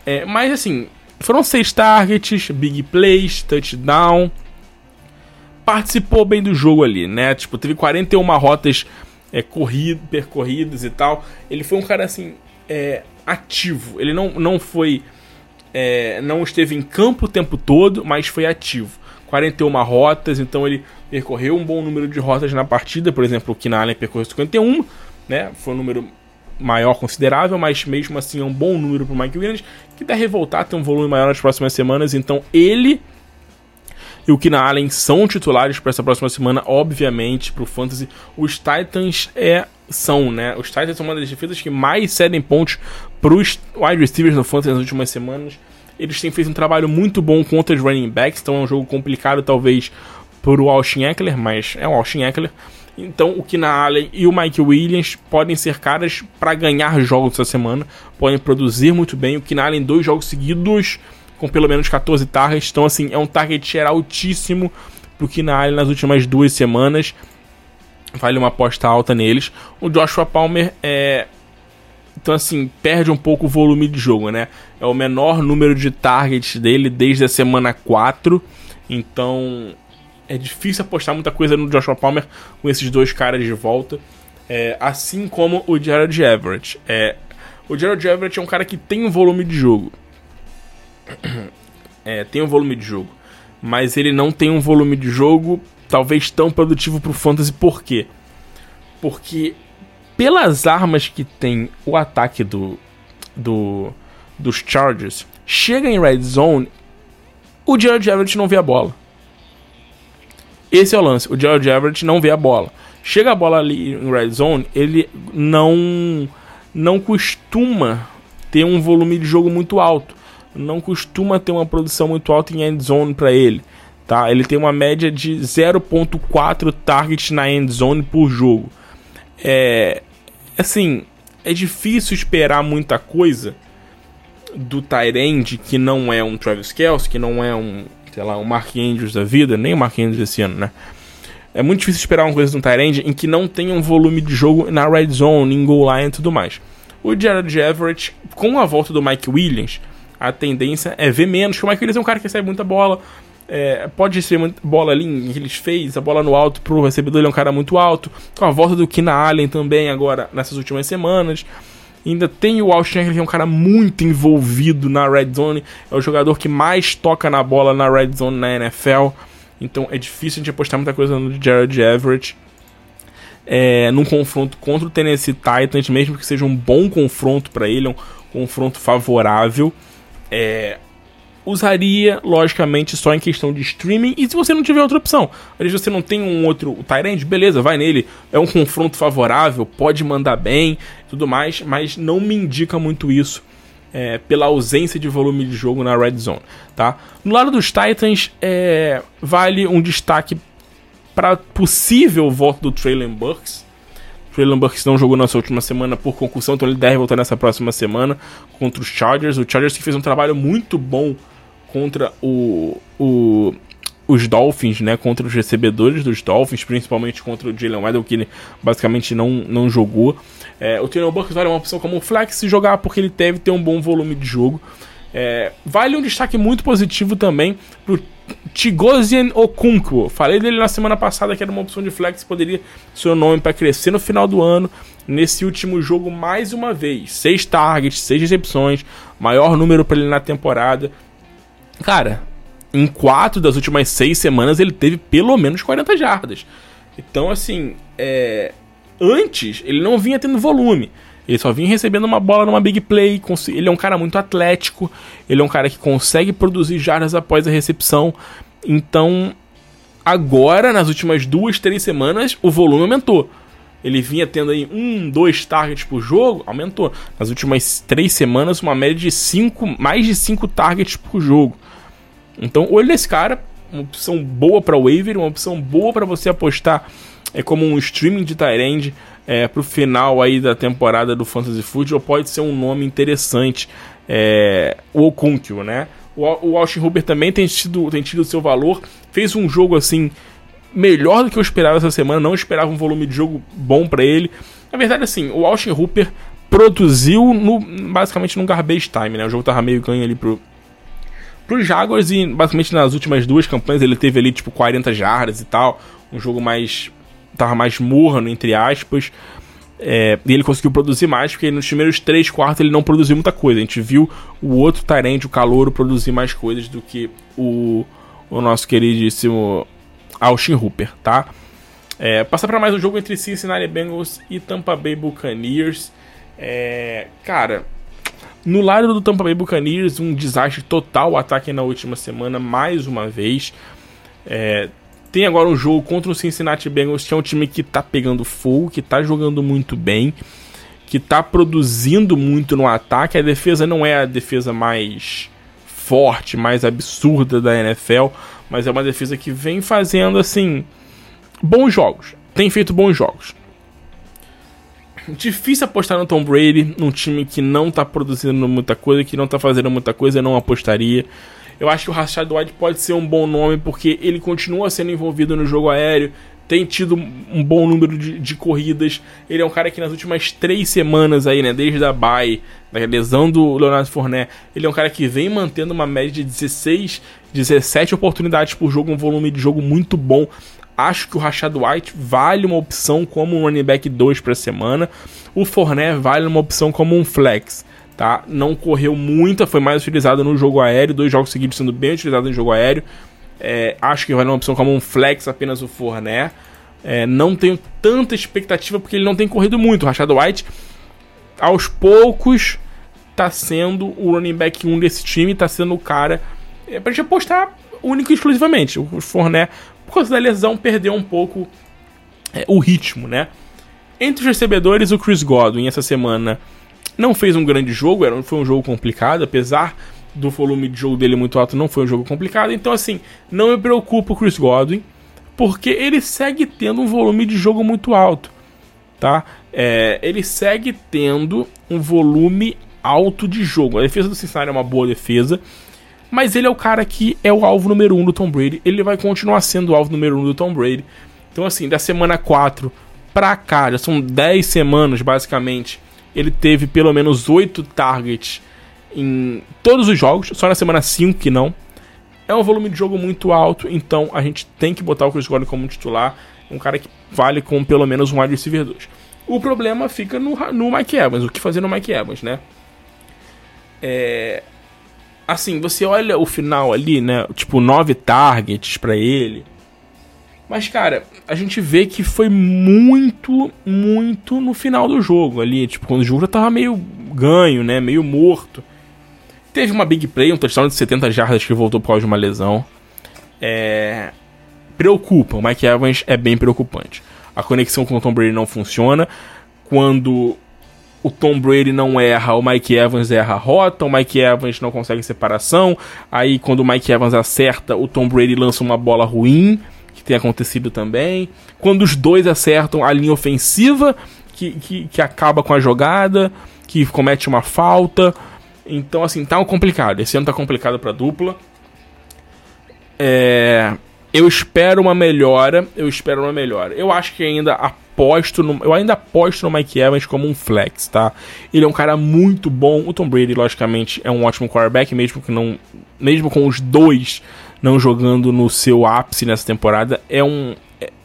É, mas assim, foram seis targets, big plays, touchdown. Participou bem do jogo ali, né? Tipo, teve 41 rotas é, corrido, percorridas e tal. Ele foi um cara assim, é, ativo. Ele não, não foi. É, não esteve em campo o tempo todo, mas foi ativo. 41 rotas, então ele percorreu um bom número de rotas na partida. Por exemplo, o Keenan Allen percorreu 51, né? Foi um número maior considerável, mas mesmo assim é um bom número para o Mike Williams, que deve voltar a ter um volume maior nas próximas semanas. Então ele e o Keenan Allen são titulares para essa próxima semana, obviamente, para o Fantasy. Os Titans é, são, né? Os Titans são uma das defesas que mais cedem pontos para os wide receivers no Fantasy nas últimas semanas. Eles têm feito um trabalho muito bom contra os running backs, então é um jogo complicado, talvez, por o Austin Eckler, mas é o Austin Eckler. Então o Keenan Allen e o Mike Williams podem ser caras para ganhar jogos essa semana, podem produzir muito bem. O Keenan Allen dois jogos seguidos com pelo menos 14 targets, então assim, é um target share altíssimo pro Keenan Allen nas últimas duas semanas. Vale uma aposta alta neles. O Joshua Palmer é então, assim, perde um pouco o volume de jogo, né? É o menor número de targets dele desde a semana 4. Então, é difícil apostar muita coisa no Joshua Palmer com esses dois caras de volta. É, assim como o Jared Everett. É, o Jared Everett é um cara que tem um volume de jogo. *clears throat* É, tem um volume de jogo. Mas ele não tem um volume de jogo talvez tão produtivo pro Fantasy. Por quê? Porque pelas armas que tem o ataque do, do dos Chargers, chega em red zone, o Jared Everett não vê a bola. Esse é o lance. O Jared Everett não vê a bola. Chega a bola ali em red zone, ele não não costuma ter um volume de jogo muito alto. Não costuma ter uma produção muito alta em end zone para ele. Tá? Ele tem uma média de 0.4 targets na end zone por jogo. É assim, é difícil esperar muita coisa do Tyrande que não é um Travis Kelce, que não é um sei lá, o Mark Andrews da vida, nem o Mark Andrews esse ano, né? É muito difícil esperar uma coisa um Tyrande em que não tenha um volume de jogo na red zone, em goal line e tudo mais. O Jared Everett, com a volta do Mike Williams, a tendência é ver menos, porque o Mike Williams é um cara que recebe muita bola, é, pode receber muita bola ali que eles fez, a bola no alto pro recebedor, ele é um cara muito alto. Com a volta do Kina Allen também agora, nessas últimas semanas. Ainda tem o Austin que é um cara muito envolvido na red zone. É o jogador que mais toca na bola na red zone na NFL. Então é difícil a gente apostar muita coisa no Jared Everett. É, num confronto contra o Tennessee Titans, mesmo que seja um bom confronto para ele, um confronto favorável. É, usaria, logicamente, só em questão de streaming. E se você não tiver outra opção, vezes você não tem um outro Tyrant, beleza, vai nele. É um confronto favorável, pode mandar bem, tudo mais, mas não me indica muito isso. É, pela ausência de volume de jogo na Red Zone, tá? No lado dos Titans, é, vale um destaque para possível volta do Traylon Burks. Traylon Burks não jogou nessa última semana por concussão, então ele deve voltar nessa próxima semana contra os Chargers. O Chargers que fez um trabalho muito bom contra o, o, os Dolphins, né? Contra os recebedores dos Dolphins, principalmente contra o Jalen Waddle, que ele basicamente não, não jogou. É, o Traylon Burks vale uma opção como flex se jogar porque ele deve ter um bom volume de jogo. É, vale um destaque muito positivo também pro Tigosian Okunko. Falei dele na semana passada que era uma opção de flex, poderia ser o nome para crescer no final do ano. Nesse último jogo, mais uma vez, seis targets, seis recepções, maior número para ele na temporada. Cara, em quatro das últimas seis semanas ele teve pelo menos 40 jardas. Então, assim, é... antes ele não vinha tendo volume. Ele só vinha recebendo uma bola numa big play. Ele é um cara muito atlético. Ele é um cara que consegue produzir jardas após a recepção. Então, agora, nas últimas duas, três semanas, o volume aumentou. Ele vinha tendo aí um, dois targets por jogo, aumentou. Nas últimas três semanas, uma média de cinco, mais de cinco targets por jogo. Então, olho nesse cara, uma opção boa para waiver, uma opção boa para você apostar é como um streaming de Tyrande é, pro final aí da temporada do Fantasy Football, pode ser um nome interessante. É, o Okunkyo, né? O, o Austin Huber também tem tido, tem tido seu valor. Fez um jogo assim melhor do que eu esperava essa semana. Não esperava um volume de jogo bom para ele. Na verdade, assim, o Austin Hooper produziu no, basicamente no garbage time, né? O jogo tava meio ganho ali pro, pro Jaguars e basicamente nas últimas duas campanhas ele teve ali tipo 40 jardas e tal. Um jogo mais tava mais morno, entre aspas. É, e ele conseguiu produzir mais, porque nos primeiros três quartos ele não produziu muita coisa. A gente viu o outro Tyrande, o Calouro, produzir mais coisas do que o, o nosso queridíssimo Austin Hooper, tá? É, passar para mais um jogo entre Cincinnati Bengals e Tampa Bay Buccaneers. É, cara, no lado do Tampa Bay Buccaneers, um desastre total o ataque na última semana, mais uma vez. É, tem agora um jogo contra o Cincinnati Bengals, que é um time que tá pegando fogo, que tá jogando muito bem, que tá produzindo muito no ataque. A defesa não é a defesa mais forte, mais absurda da NFL, mas é uma defesa que vem fazendo assim bons jogos. Tem feito bons jogos. Difícil apostar no Tom Brady, num time que não tá produzindo muita coisa, que não tá fazendo muita coisa, eu não apostaria. Eu acho que o Rashad White pode ser um bom nome porque ele continua sendo envolvido no jogo aéreo, tem tido um bom número de, de, corridas. Ele é um cara que nas últimas três semanas aí, né, desde a bye, da lesão do Leonardo Fournet, ele é um cara que vem mantendo uma média de 16, 17 oportunidades por jogo, um volume de jogo muito bom. Acho que o Rashad White vale uma opção como um running back 2 para semana. O Fournet vale uma opção como um flex. Tá? Não correu muita, foi mais utilizado no jogo aéreo, dois jogos seguidos sendo bem utilizado no jogo aéreo. É, acho que vai uma opção como um flex apenas o Fournet. É, não tenho tanta expectativa porque ele não tem corrido muito. O Rashad White, aos poucos, tá sendo o running back 1 desse time, tá sendo o cara é, pra gente apostar único e exclusivamente. O Fournet, por causa da lesão, perdeu um pouco é, o ritmo, né? Entre os recebedores, o Chris Godwin essa semana não fez um grande jogo, era, foi um jogo complicado, apesar do volume de jogo dele muito alto, não foi um jogo complicado. Então, assim, não me preocupa o Chris Godwin, porque ele segue tendo um volume de jogo muito alto, tá? É, ele segue tendo um volume alto de jogo. A defesa do Cincinnati é uma boa defesa, mas ele é o cara que é o alvo número 1 um do Tom Brady. Ele vai continuar sendo o alvo número 1 um do Tom Brady. Então, assim, da semana 4 pra cá, já são 10 semanas basicamente, ele teve pelo menos 8 targets em todos os jogos, só na semana 5 que não. É um volume de jogo muito alto, então a gente tem que botar o Chris Godwin como titular, um cara que vale com pelo menos um wide receiver 2. O problema fica no, no Mike Evans, o que fazer no Mike Evans, né? É... Assim, você olha o final ali, né? Tipo, 9 targets para ele. Mas, cara, a gente vê que foi muito, muito no final do jogo ali. Tipo, quando o jogo já tava meio ganho, né? Meio morto. Teve uma big play, um touchdown de 70 jardas que voltou por causa de uma lesão. É... Preocupa, o Mike Evans é bem preocupante. A conexão com o Tom Brady não funciona. Quando o Tom Brady não erra, o Mike Evans erra a rota, o Mike Evans não consegue separação. Aí quando o Mike Evans acerta, o Tom Brady lança uma bola ruim, que tem acontecido também. Quando os dois acertam a linha ofensiva, que, que, que acaba com a jogada, que comete uma falta. Então, assim, tá complicado. Esse ano tá complicado pra dupla. É... Eu espero uma melhora. Eu espero uma melhora. Eu acho que ainda aposto no. Eu ainda aposto no Mike Evans como um flex, tá? Ele é um cara muito bom. O Tom Brady, logicamente, é um ótimo quarterback, mesmo que não. Mesmo com os dois não jogando no seu ápice nessa temporada. É, um,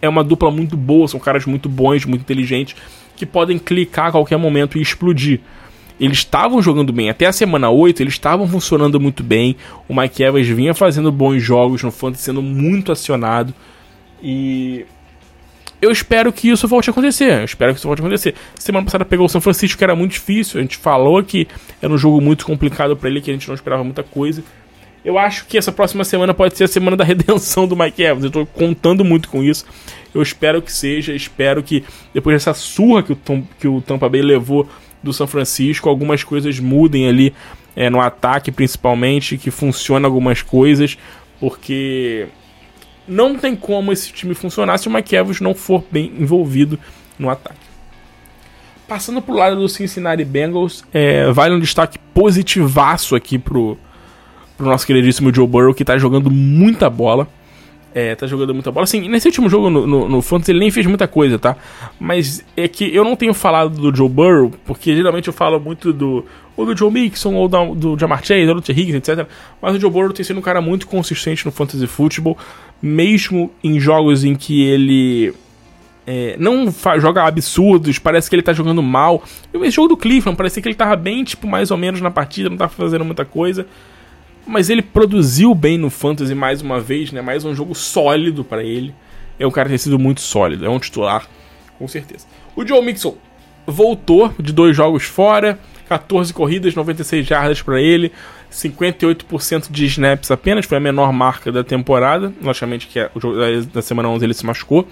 é uma dupla muito boa, são caras muito bons, muito inteligentes, que podem clicar a qualquer momento e explodir eles estavam jogando bem. Até a semana 8, eles estavam funcionando muito bem. O Mike Evans vinha fazendo bons jogos no Fantasy, sendo muito acionado. E eu espero que isso volte a acontecer. Eu espero que isso volte a acontecer. Semana passada pegou o São Francisco, que era muito difícil. A gente falou que era um jogo muito complicado para ele, que a gente não esperava muita coisa. Eu acho que essa próxima semana pode ser a semana da redenção do Mike Evans. Eu tô contando muito com isso. Eu espero que seja. Espero que depois dessa surra que o, Tom, que o Tampa Bay levou do São Francisco, algumas coisas mudem ali é, no ataque, principalmente, que funciona algumas coisas, porque não tem como esse time funcionar se o Mike Evans não for bem envolvido no ataque. Passando pro lado do Cincinnati Bengals, é, vale um destaque positivaço aqui pro, nosso queridíssimo Joe Burrow, que tá jogando muita bola. É, tá jogando muita bola. Assim, nesse último jogo no, no, no Fantasy ele nem fez muita coisa, tá? Mas é que eu não tenho falado do Joe Burrow, porque geralmente eu falo muito do ou do Joe Mixon, ou do, do Jamar Chase, ou do T. Higgins, etc. Mas o Joe Burrow tem sido um cara muito consistente no Fantasy Football, mesmo em jogos em que ele é, não joga absurdos, parece que ele tá jogando mal. Esse jogo do Cleveland, parecia que ele tava bem, tipo, mais ou menos na partida, não tava fazendo muita coisa mas ele produziu bem no Fantasy mais uma vez, né? Mais um jogo sólido para ele. É um cara que tem sido muito sólido, é um titular, com certeza. O Joe Mixon voltou de dois jogos fora, 14 corridas, 96 jardas para ele, 58% de snaps apenas, foi a menor marca da temporada. Logicamente que é o jogo da semana 11 ele se machucou.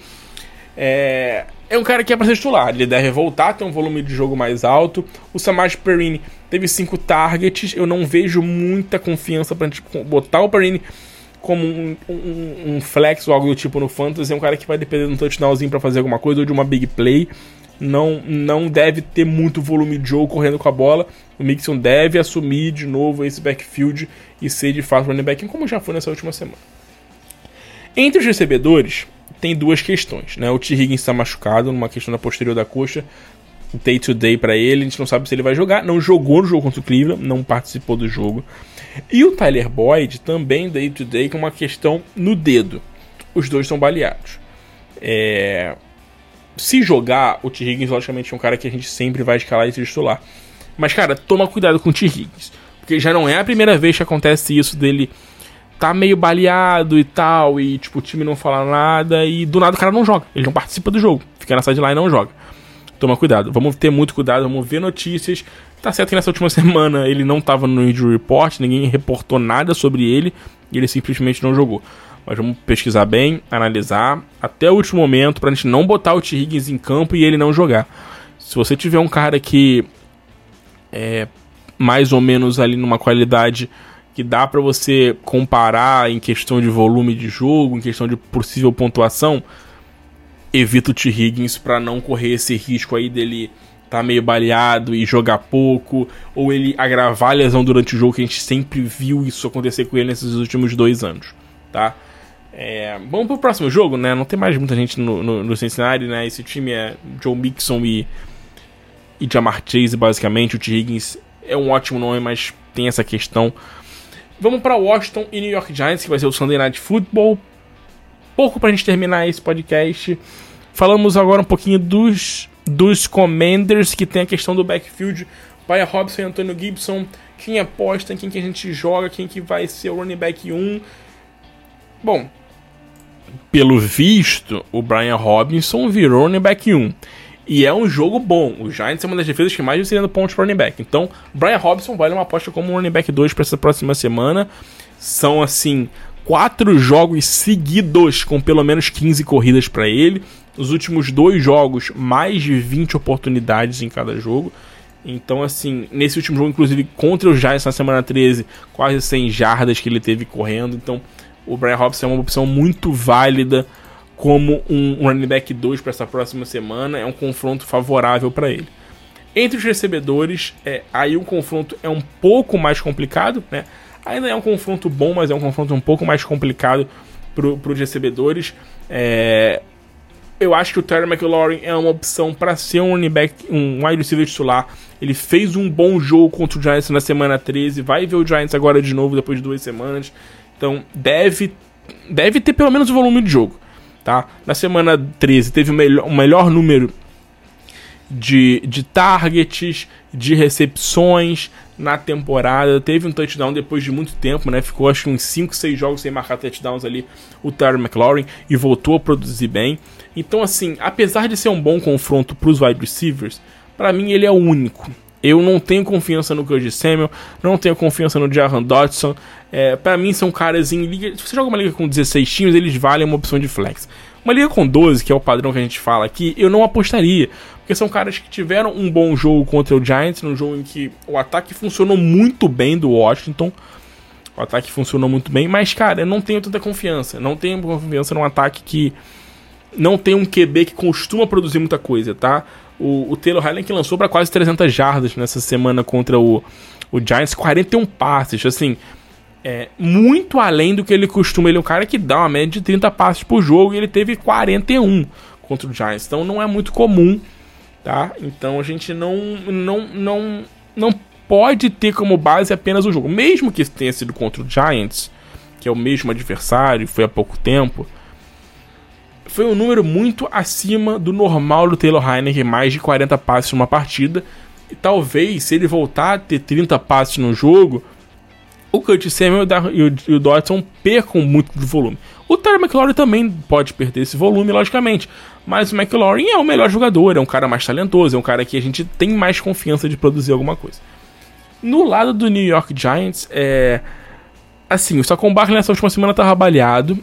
É, é um cara que é para ser titular. Ele deve voltar, ter um volume de jogo mais alto. O Samaj Perini teve cinco targets. Eu não vejo muita confiança gente botar o Perini como um, um, um, flex ou algo do tipo no fantasy, é um cara que vai depender de um touchdownzinho para fazer alguma coisa ou de uma big play. Não, não deve ter muito volume de jogo correndo com a bola. O Mixon deve assumir de novo esse backfield e ser de fato running back, como já foi nessa última semana. Entre os recebedores, tem duas questões. Né? O T. Higgins está machucado numa questão da posterior da coxa. Day to day para ele, a gente não sabe se ele vai jogar. Não jogou no jogo contra o Cleveland, não participou do jogo. E o Tyler Boyd também day to day com uma questão no dedo. Os dois estão baleados. É... Se jogar, o T. Higgins, logicamente, é um cara que a gente sempre vai escalar e titular. Mas, cara, toma cuidado com o T. Higgins. Porque já não é a primeira vez que acontece isso dele tá meio baleado e tal, e tipo, o time não fala nada, e do nada o cara não joga. Ele não participa do jogo. Fica na sideline e não joga. Toma cuidado. Vamos ter muito cuidado, vamos ver notícias. Tá certo que nessa última *laughs* semana ele não tava no injury report, ninguém reportou nada sobre ele, e ele simplesmente não jogou. Mas vamos pesquisar bem, analisar até o último momento pra gente não botar o T. Higgins em campo e ele não jogar. Se você tiver um cara que é mais ou menos ali numa qualidade que dá para você comparar em questão de volume de jogo, em questão de possível pontuação, evita o T. Higgins para não correr esse risco aí dele tá meio baleado e jogar pouco, ou ele agravar a lesão durante o jogo, que a gente sempre viu isso acontecer com ele nesses últimos dois anos, tá? É, vamos pro próximo jogo, né? Não tem mais muita gente no, no, no Cincinnati, né? Esse time é Joe Mixon e, e Jamar Chase, basicamente. O T. Higgins é um ótimo nome, mas tem essa questão. Vamos para Washington e New York Giants, que vai ser o Sunday Night Football. Pouco para a gente terminar esse podcast. Falamos agora um pouquinho dos, dos Commanders, que tem a questão do backfield. Baia Robson e Antônio Gibson. Quem aposta, quem que a gente joga, quem que vai ser o running back 1. Bom, pelo visto, o Brian Robinson virou running back 1. E é um jogo bom. O Giants é uma das defesas que mais vem sendo pontos para running back. Então, Brian Robinson vale uma aposta como running back 2 para essa próxima semana. São, assim, quatro jogos seguidos com pelo menos 15 corridas para ele. Os últimos dois jogos, mais de 20 oportunidades em cada jogo. Então, assim, nesse último jogo, inclusive contra o Giants na semana 13, quase 100 jardas que ele teve correndo. Então, o Brian Robson é uma opção muito válida como um running back 2 para essa próxima semana. É um confronto favorável para ele. Entre os recebedores, é, aí o confronto é um pouco mais complicado, né? Ainda é um confronto bom, mas é um confronto um pouco mais complicado para os recebedores. É, eu acho que o Terry McLaurin é uma opção para ser um running back, um wide receiver titular. Ele fez um bom jogo contra o Giants na semana 13, vai ver o Giants agora de novo depois de duas semanas. Então deve, deve ter pelo menos o volume de jogo. Tá? Na semana 13 teve o melhor, o melhor número de, de targets, de recepções na temporada. Teve um touchdown depois de muito tempo, né? Ficou acho que uns 5, 6 jogos sem marcar touchdowns ali o Terry McLaurin e voltou a produzir bem. Então, assim, apesar de ser um bom confronto para os wide receivers, para mim ele é o único. Eu não tenho confiança no Cody Samuel, não tenho confiança no Jahan Dodson. É, para mim são caras em liga. Se você joga uma liga com 16 times, eles valem uma opção de flex. Uma liga com 12, que é o padrão que a gente fala aqui, eu não apostaria. Porque são caras que tiveram um bom jogo contra o Giants, num jogo em que o ataque funcionou muito bem do Washington. O ataque funcionou muito bem, mas, cara, eu não tenho tanta confiança. Não tenho confiança num ataque que não tem um QB que costuma produzir muita coisa, tá? O, o Taylor Highland que lançou para quase 300 jardas nessa semana contra o, o Giants, 41 passes, assim, é, muito além do que ele costuma. Ele é um cara que dá uma média de 30 passes por jogo e ele teve 41 contra o Giants, então não é muito comum, tá? Então a gente não, não, não, não pode ter como base apenas o jogo, mesmo que tenha sido contra o Giants, que é o mesmo adversário, foi há pouco tempo foi um número muito acima do normal do Taylor Heineken, mais de 40 passes numa partida. E talvez, se ele voltar a ter 30 passes no jogo, o Curtis Samuel e o Dodson percam muito do volume. O Terry McLaurin também pode perder esse volume, logicamente. Mas o McLaurin é o melhor jogador, é um cara mais talentoso, é um cara que a gente tem mais confiança de produzir alguma coisa. No lado do New York Giants, é. Assim, o Saquon Barkley nessa última semana estava baleado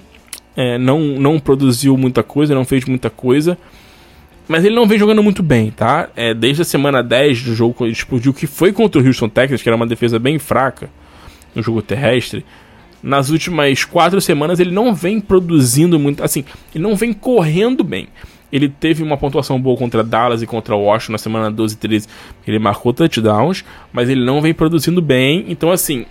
é, não, não produziu muita coisa, não fez muita coisa. Mas ele não vem jogando muito bem, tá? É, desde a semana 10 do jogo, quando explodiu, que foi contra o Houston Texas, que era uma defesa bem fraca no jogo terrestre. nas últimas quatro semanas ele não vem produzindo muito, assim, ele não vem correndo bem. Ele teve uma pontuação boa contra Dallas e contra Washington na semana 12 e 13. Ele marcou touchdowns, mas ele não vem produzindo bem. Então, assim,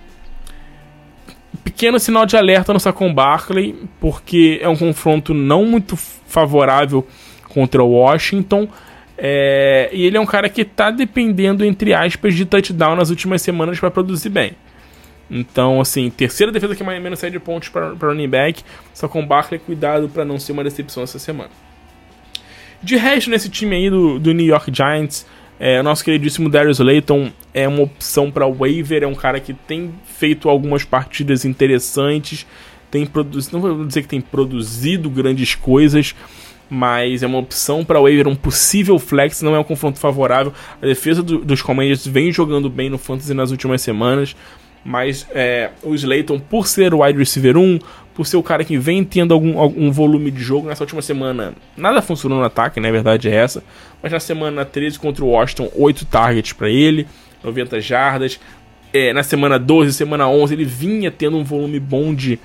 pequeno sinal de alerta no Saquon Barkley, porque é um confronto não muito favorável contra o Washington. É, e ele é um cara que está dependendo, entre aspas, de touchdown nas últimas semanas para produzir bem. Então, assim, terceira defesa que mais menos sai de pontos para running back. Só com Barkley, cuidado para não ser uma decepção essa semana. De resto, nesse time aí do, do New York Giants, é, o nosso queridíssimo Darius Layton é uma opção para waiver, é um cara que tem feito algumas partidas interessantes, tem produzido, não vou dizer que tem produzido grandes coisas, mas é uma opção para waiver, um possível flex, não é um confronto favorável. A defesa do, dos Commanders vem jogando bem no Fantasy nas últimas semanas, mas é, o Slayton, por ser o wide receiver 1, por ser o cara que vem tendo algum, algum volume de jogo nessa última semana, nada funcionou no ataque, né? A verdade é essa. Mas na semana 13 contra o Washington, 8 targets para ele, 90 jardas. É, na semana 12, semana 11, ele vinha tendo um volume bom de,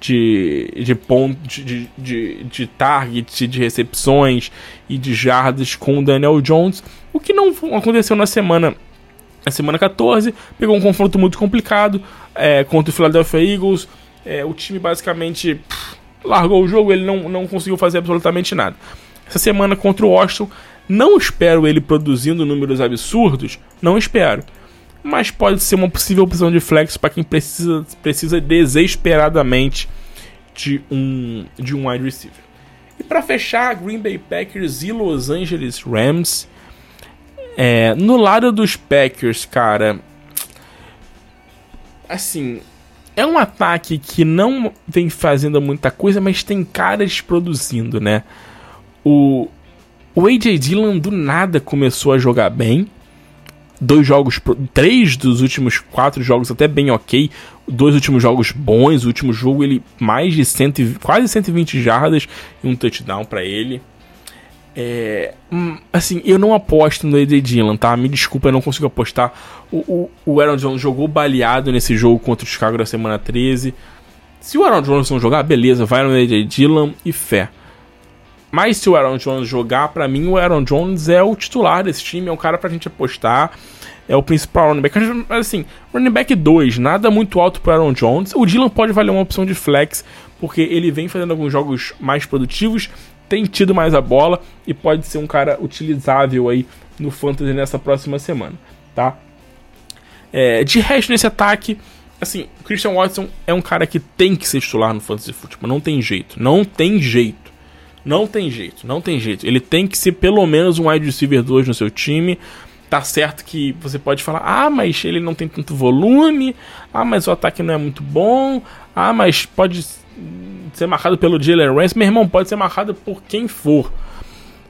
de, de, ponto, de, de, de targets, de recepções e de jardas com o Daniel Jones, o que não aconteceu na semana na semana 14, pegou um confronto muito complicado é, contra o Philadelphia Eagles. É, o time basicamente pff, largou o jogo, ele não, não conseguiu fazer absolutamente nada. Essa semana contra o Washington, não espero ele produzindo números absurdos, não espero. Mas pode ser uma possível opção de flex para quem precisa, precisa desesperadamente de um, de um wide receiver. E para fechar, Green Bay Packers e Los Angeles Rams. É, no lado dos Packers, cara. Assim. É um ataque que não vem fazendo muita coisa, mas tem caras produzindo, né? O, o AJ Dillon do nada começou a jogar bem. Dois jogos, três dos últimos quatro jogos até bem ok. Dois últimos jogos bons. O último jogo ele mais de cento, quase 120 jardas e um touchdown para ele. É, hum, assim, eu não aposto no AJ Dillon, tá? Me desculpa, eu não consigo apostar. O, o, o Aaron Jones jogou baleado nesse jogo contra o Chicago da semana 13. Se o Aaron Jones não jogar, beleza, vai no AJ Dillon e fé. Mas se o Aaron Jones jogar, para mim o Aaron Jones é o titular desse time, é o cara pra gente apostar, é o principal running back. Assim, running back 2, nada muito alto pro Aaron Jones. O Dillon pode valer uma opção de flex, porque ele vem fazendo alguns jogos mais produtivos tem tido mais a bola e pode ser um cara utilizável aí no Fantasy nessa próxima semana, tá? É, de resto, nesse ataque, assim, o Christian Watson é um cara que tem que ser titular no Fantasy Football, não tem jeito, não tem jeito, não tem jeito, não tem jeito. Ele tem que ser pelo menos um wide receiver 2 no seu time, tá certo que você pode falar, ah, mas ele não tem tanto volume, ah, mas o ataque não é muito bom, ah, mas pode ser marcado pelo Jalen Rance, meu irmão, pode ser marcado por quem for.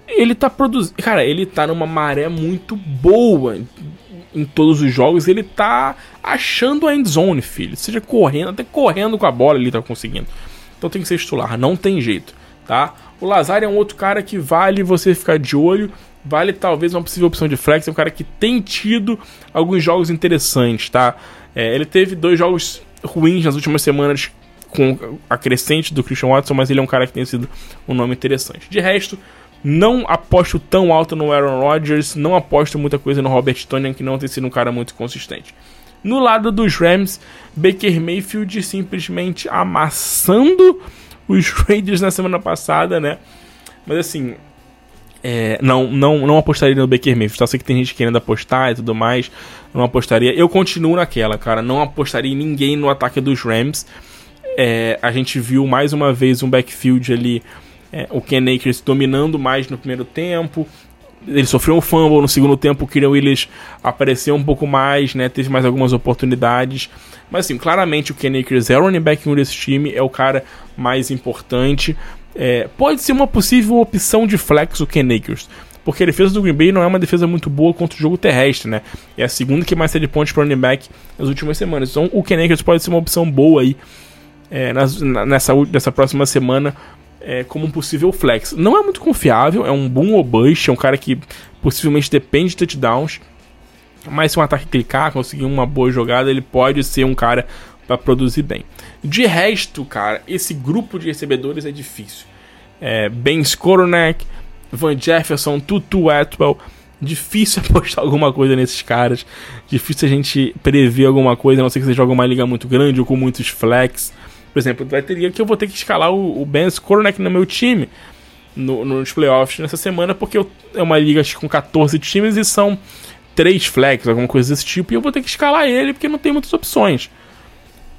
Ele tá produzindo. Cara, ele tá numa maré muito boa em todos os jogos. Ele tá achando a endzone, filho. Seja correndo, até correndo com a bola ele tá conseguindo. Então tem que ser titular, não tem jeito, tá? O Lazar é um outro cara que vale você ficar de olho. Vale talvez uma possível opção de flex. É um cara que tem tido alguns jogos interessantes, tá? É, ele teve dois jogos ruins nas últimas semanas com a crescente do Christian Watson, mas ele é um cara que tem sido um nome interessante. De resto, não aposto tão alto no Aaron Rodgers, não aposto muita coisa no Robert Tonian, que não tem sido um cara muito consistente. No lado dos Rams, Baker Mayfield simplesmente amassando os *laughs* Raiders na semana passada, né? Mas assim, é, não, não, não apostaria no Baker Mayfield. Tá? Sei que tem gente querendo apostar e tudo mais. Não apostaria. Eu continuo naquela, cara. Não apostaria em ninguém no ataque dos Rams. É, a gente viu mais uma vez um backfield ali, é, o Ken Akers dominando mais no primeiro tempo. Ele sofreu um fumble no segundo tempo, o Kieran Willis apareceu um pouco mais, né? Teve mais algumas oportunidades. Mas assim, claramente o Ken Akers é o running back 1 desse time, é o cara mais importante. É, pode ser uma possível opção de flex o Ken Akers. Porque a defesa do Green Bay não é uma defesa muito boa contra o jogo terrestre, né? É a segunda que mais cede pontos para running back nas últimas semanas. Então o Ken Akers pode ser uma opção boa aí é, nas, nessa, nessa próxima semana é, como um possível flex. Não é muito confiável, é um boom ou bust, é um cara que possivelmente depende de touchdowns. Mas se um ataque clicar, conseguir uma boa jogada, ele pode ser um cara para produzir bem. De resto, cara, esse grupo de recebedores é difícil. É, ben Skoronek, Van Jefferson, Tutu Atwell. Difícil *laughs* apostar alguma coisa nesses caras. Difícil a gente prever alguma coisa, a não ser que você jogue uma liga muito grande ou com muitos flex. Por exemplo, vai ter que eu vou ter que escalar o, o Ben Skoronek no meu time no, nos playoffs nessa semana, porque eu, é uma liga com 14 times e são três flex, alguma coisa desse tipo, e eu vou ter que escalar ele porque não tem muitas opções.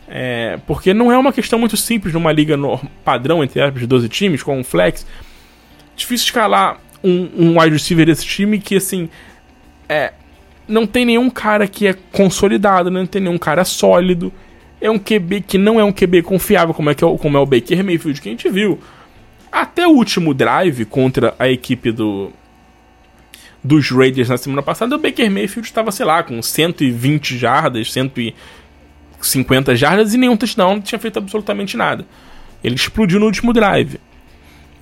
É, porque não é uma questão muito simples numa liga no, padrão, entre aspas, de 12 times, com um flex. Difícil escalar um, um wide receiver desse time que, assim, é, não tem nenhum cara que é consolidado, não tem nenhum cara sólido. É um QB que não é um QB confiável, como é, que é, como é o Baker Mayfield, que a gente viu. Até o último drive contra a equipe do, dos Raiders na semana passada, o Baker Mayfield estava, sei lá, com 120 jardas, 150 jardas e nenhum touchdown, não tinha feito absolutamente nada. Ele explodiu no último drive.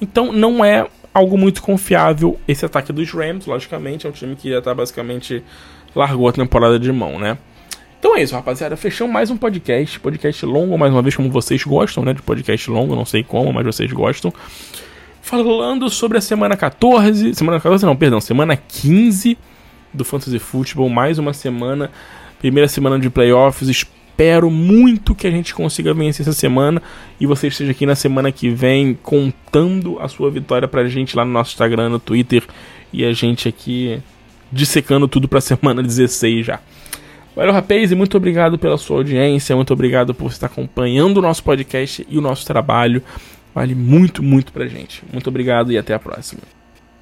Então não é algo muito confiável esse ataque dos Rams, logicamente, é um time que já tá basicamente largou a temporada de mão, né? Então é isso, rapaziada. Fechamos mais um podcast. Podcast longo, mais uma vez, como vocês gostam, né? De podcast longo, não sei como, mas vocês gostam falando sobre a semana 14. Semana 14, não, perdão, semana 15 do Fantasy Football. Mais uma semana, primeira semana de playoffs. Espero muito que a gente consiga vencer essa semana e você esteja aqui na semana que vem contando a sua vitória pra gente lá no nosso Instagram, no Twitter e a gente aqui dissecando tudo pra semana 16 já. Valeu, rapaz, e muito obrigado pela sua audiência, muito obrigado por estar acompanhando o nosso podcast e o nosso trabalho. Vale muito, muito pra gente. Muito obrigado e até a próxima.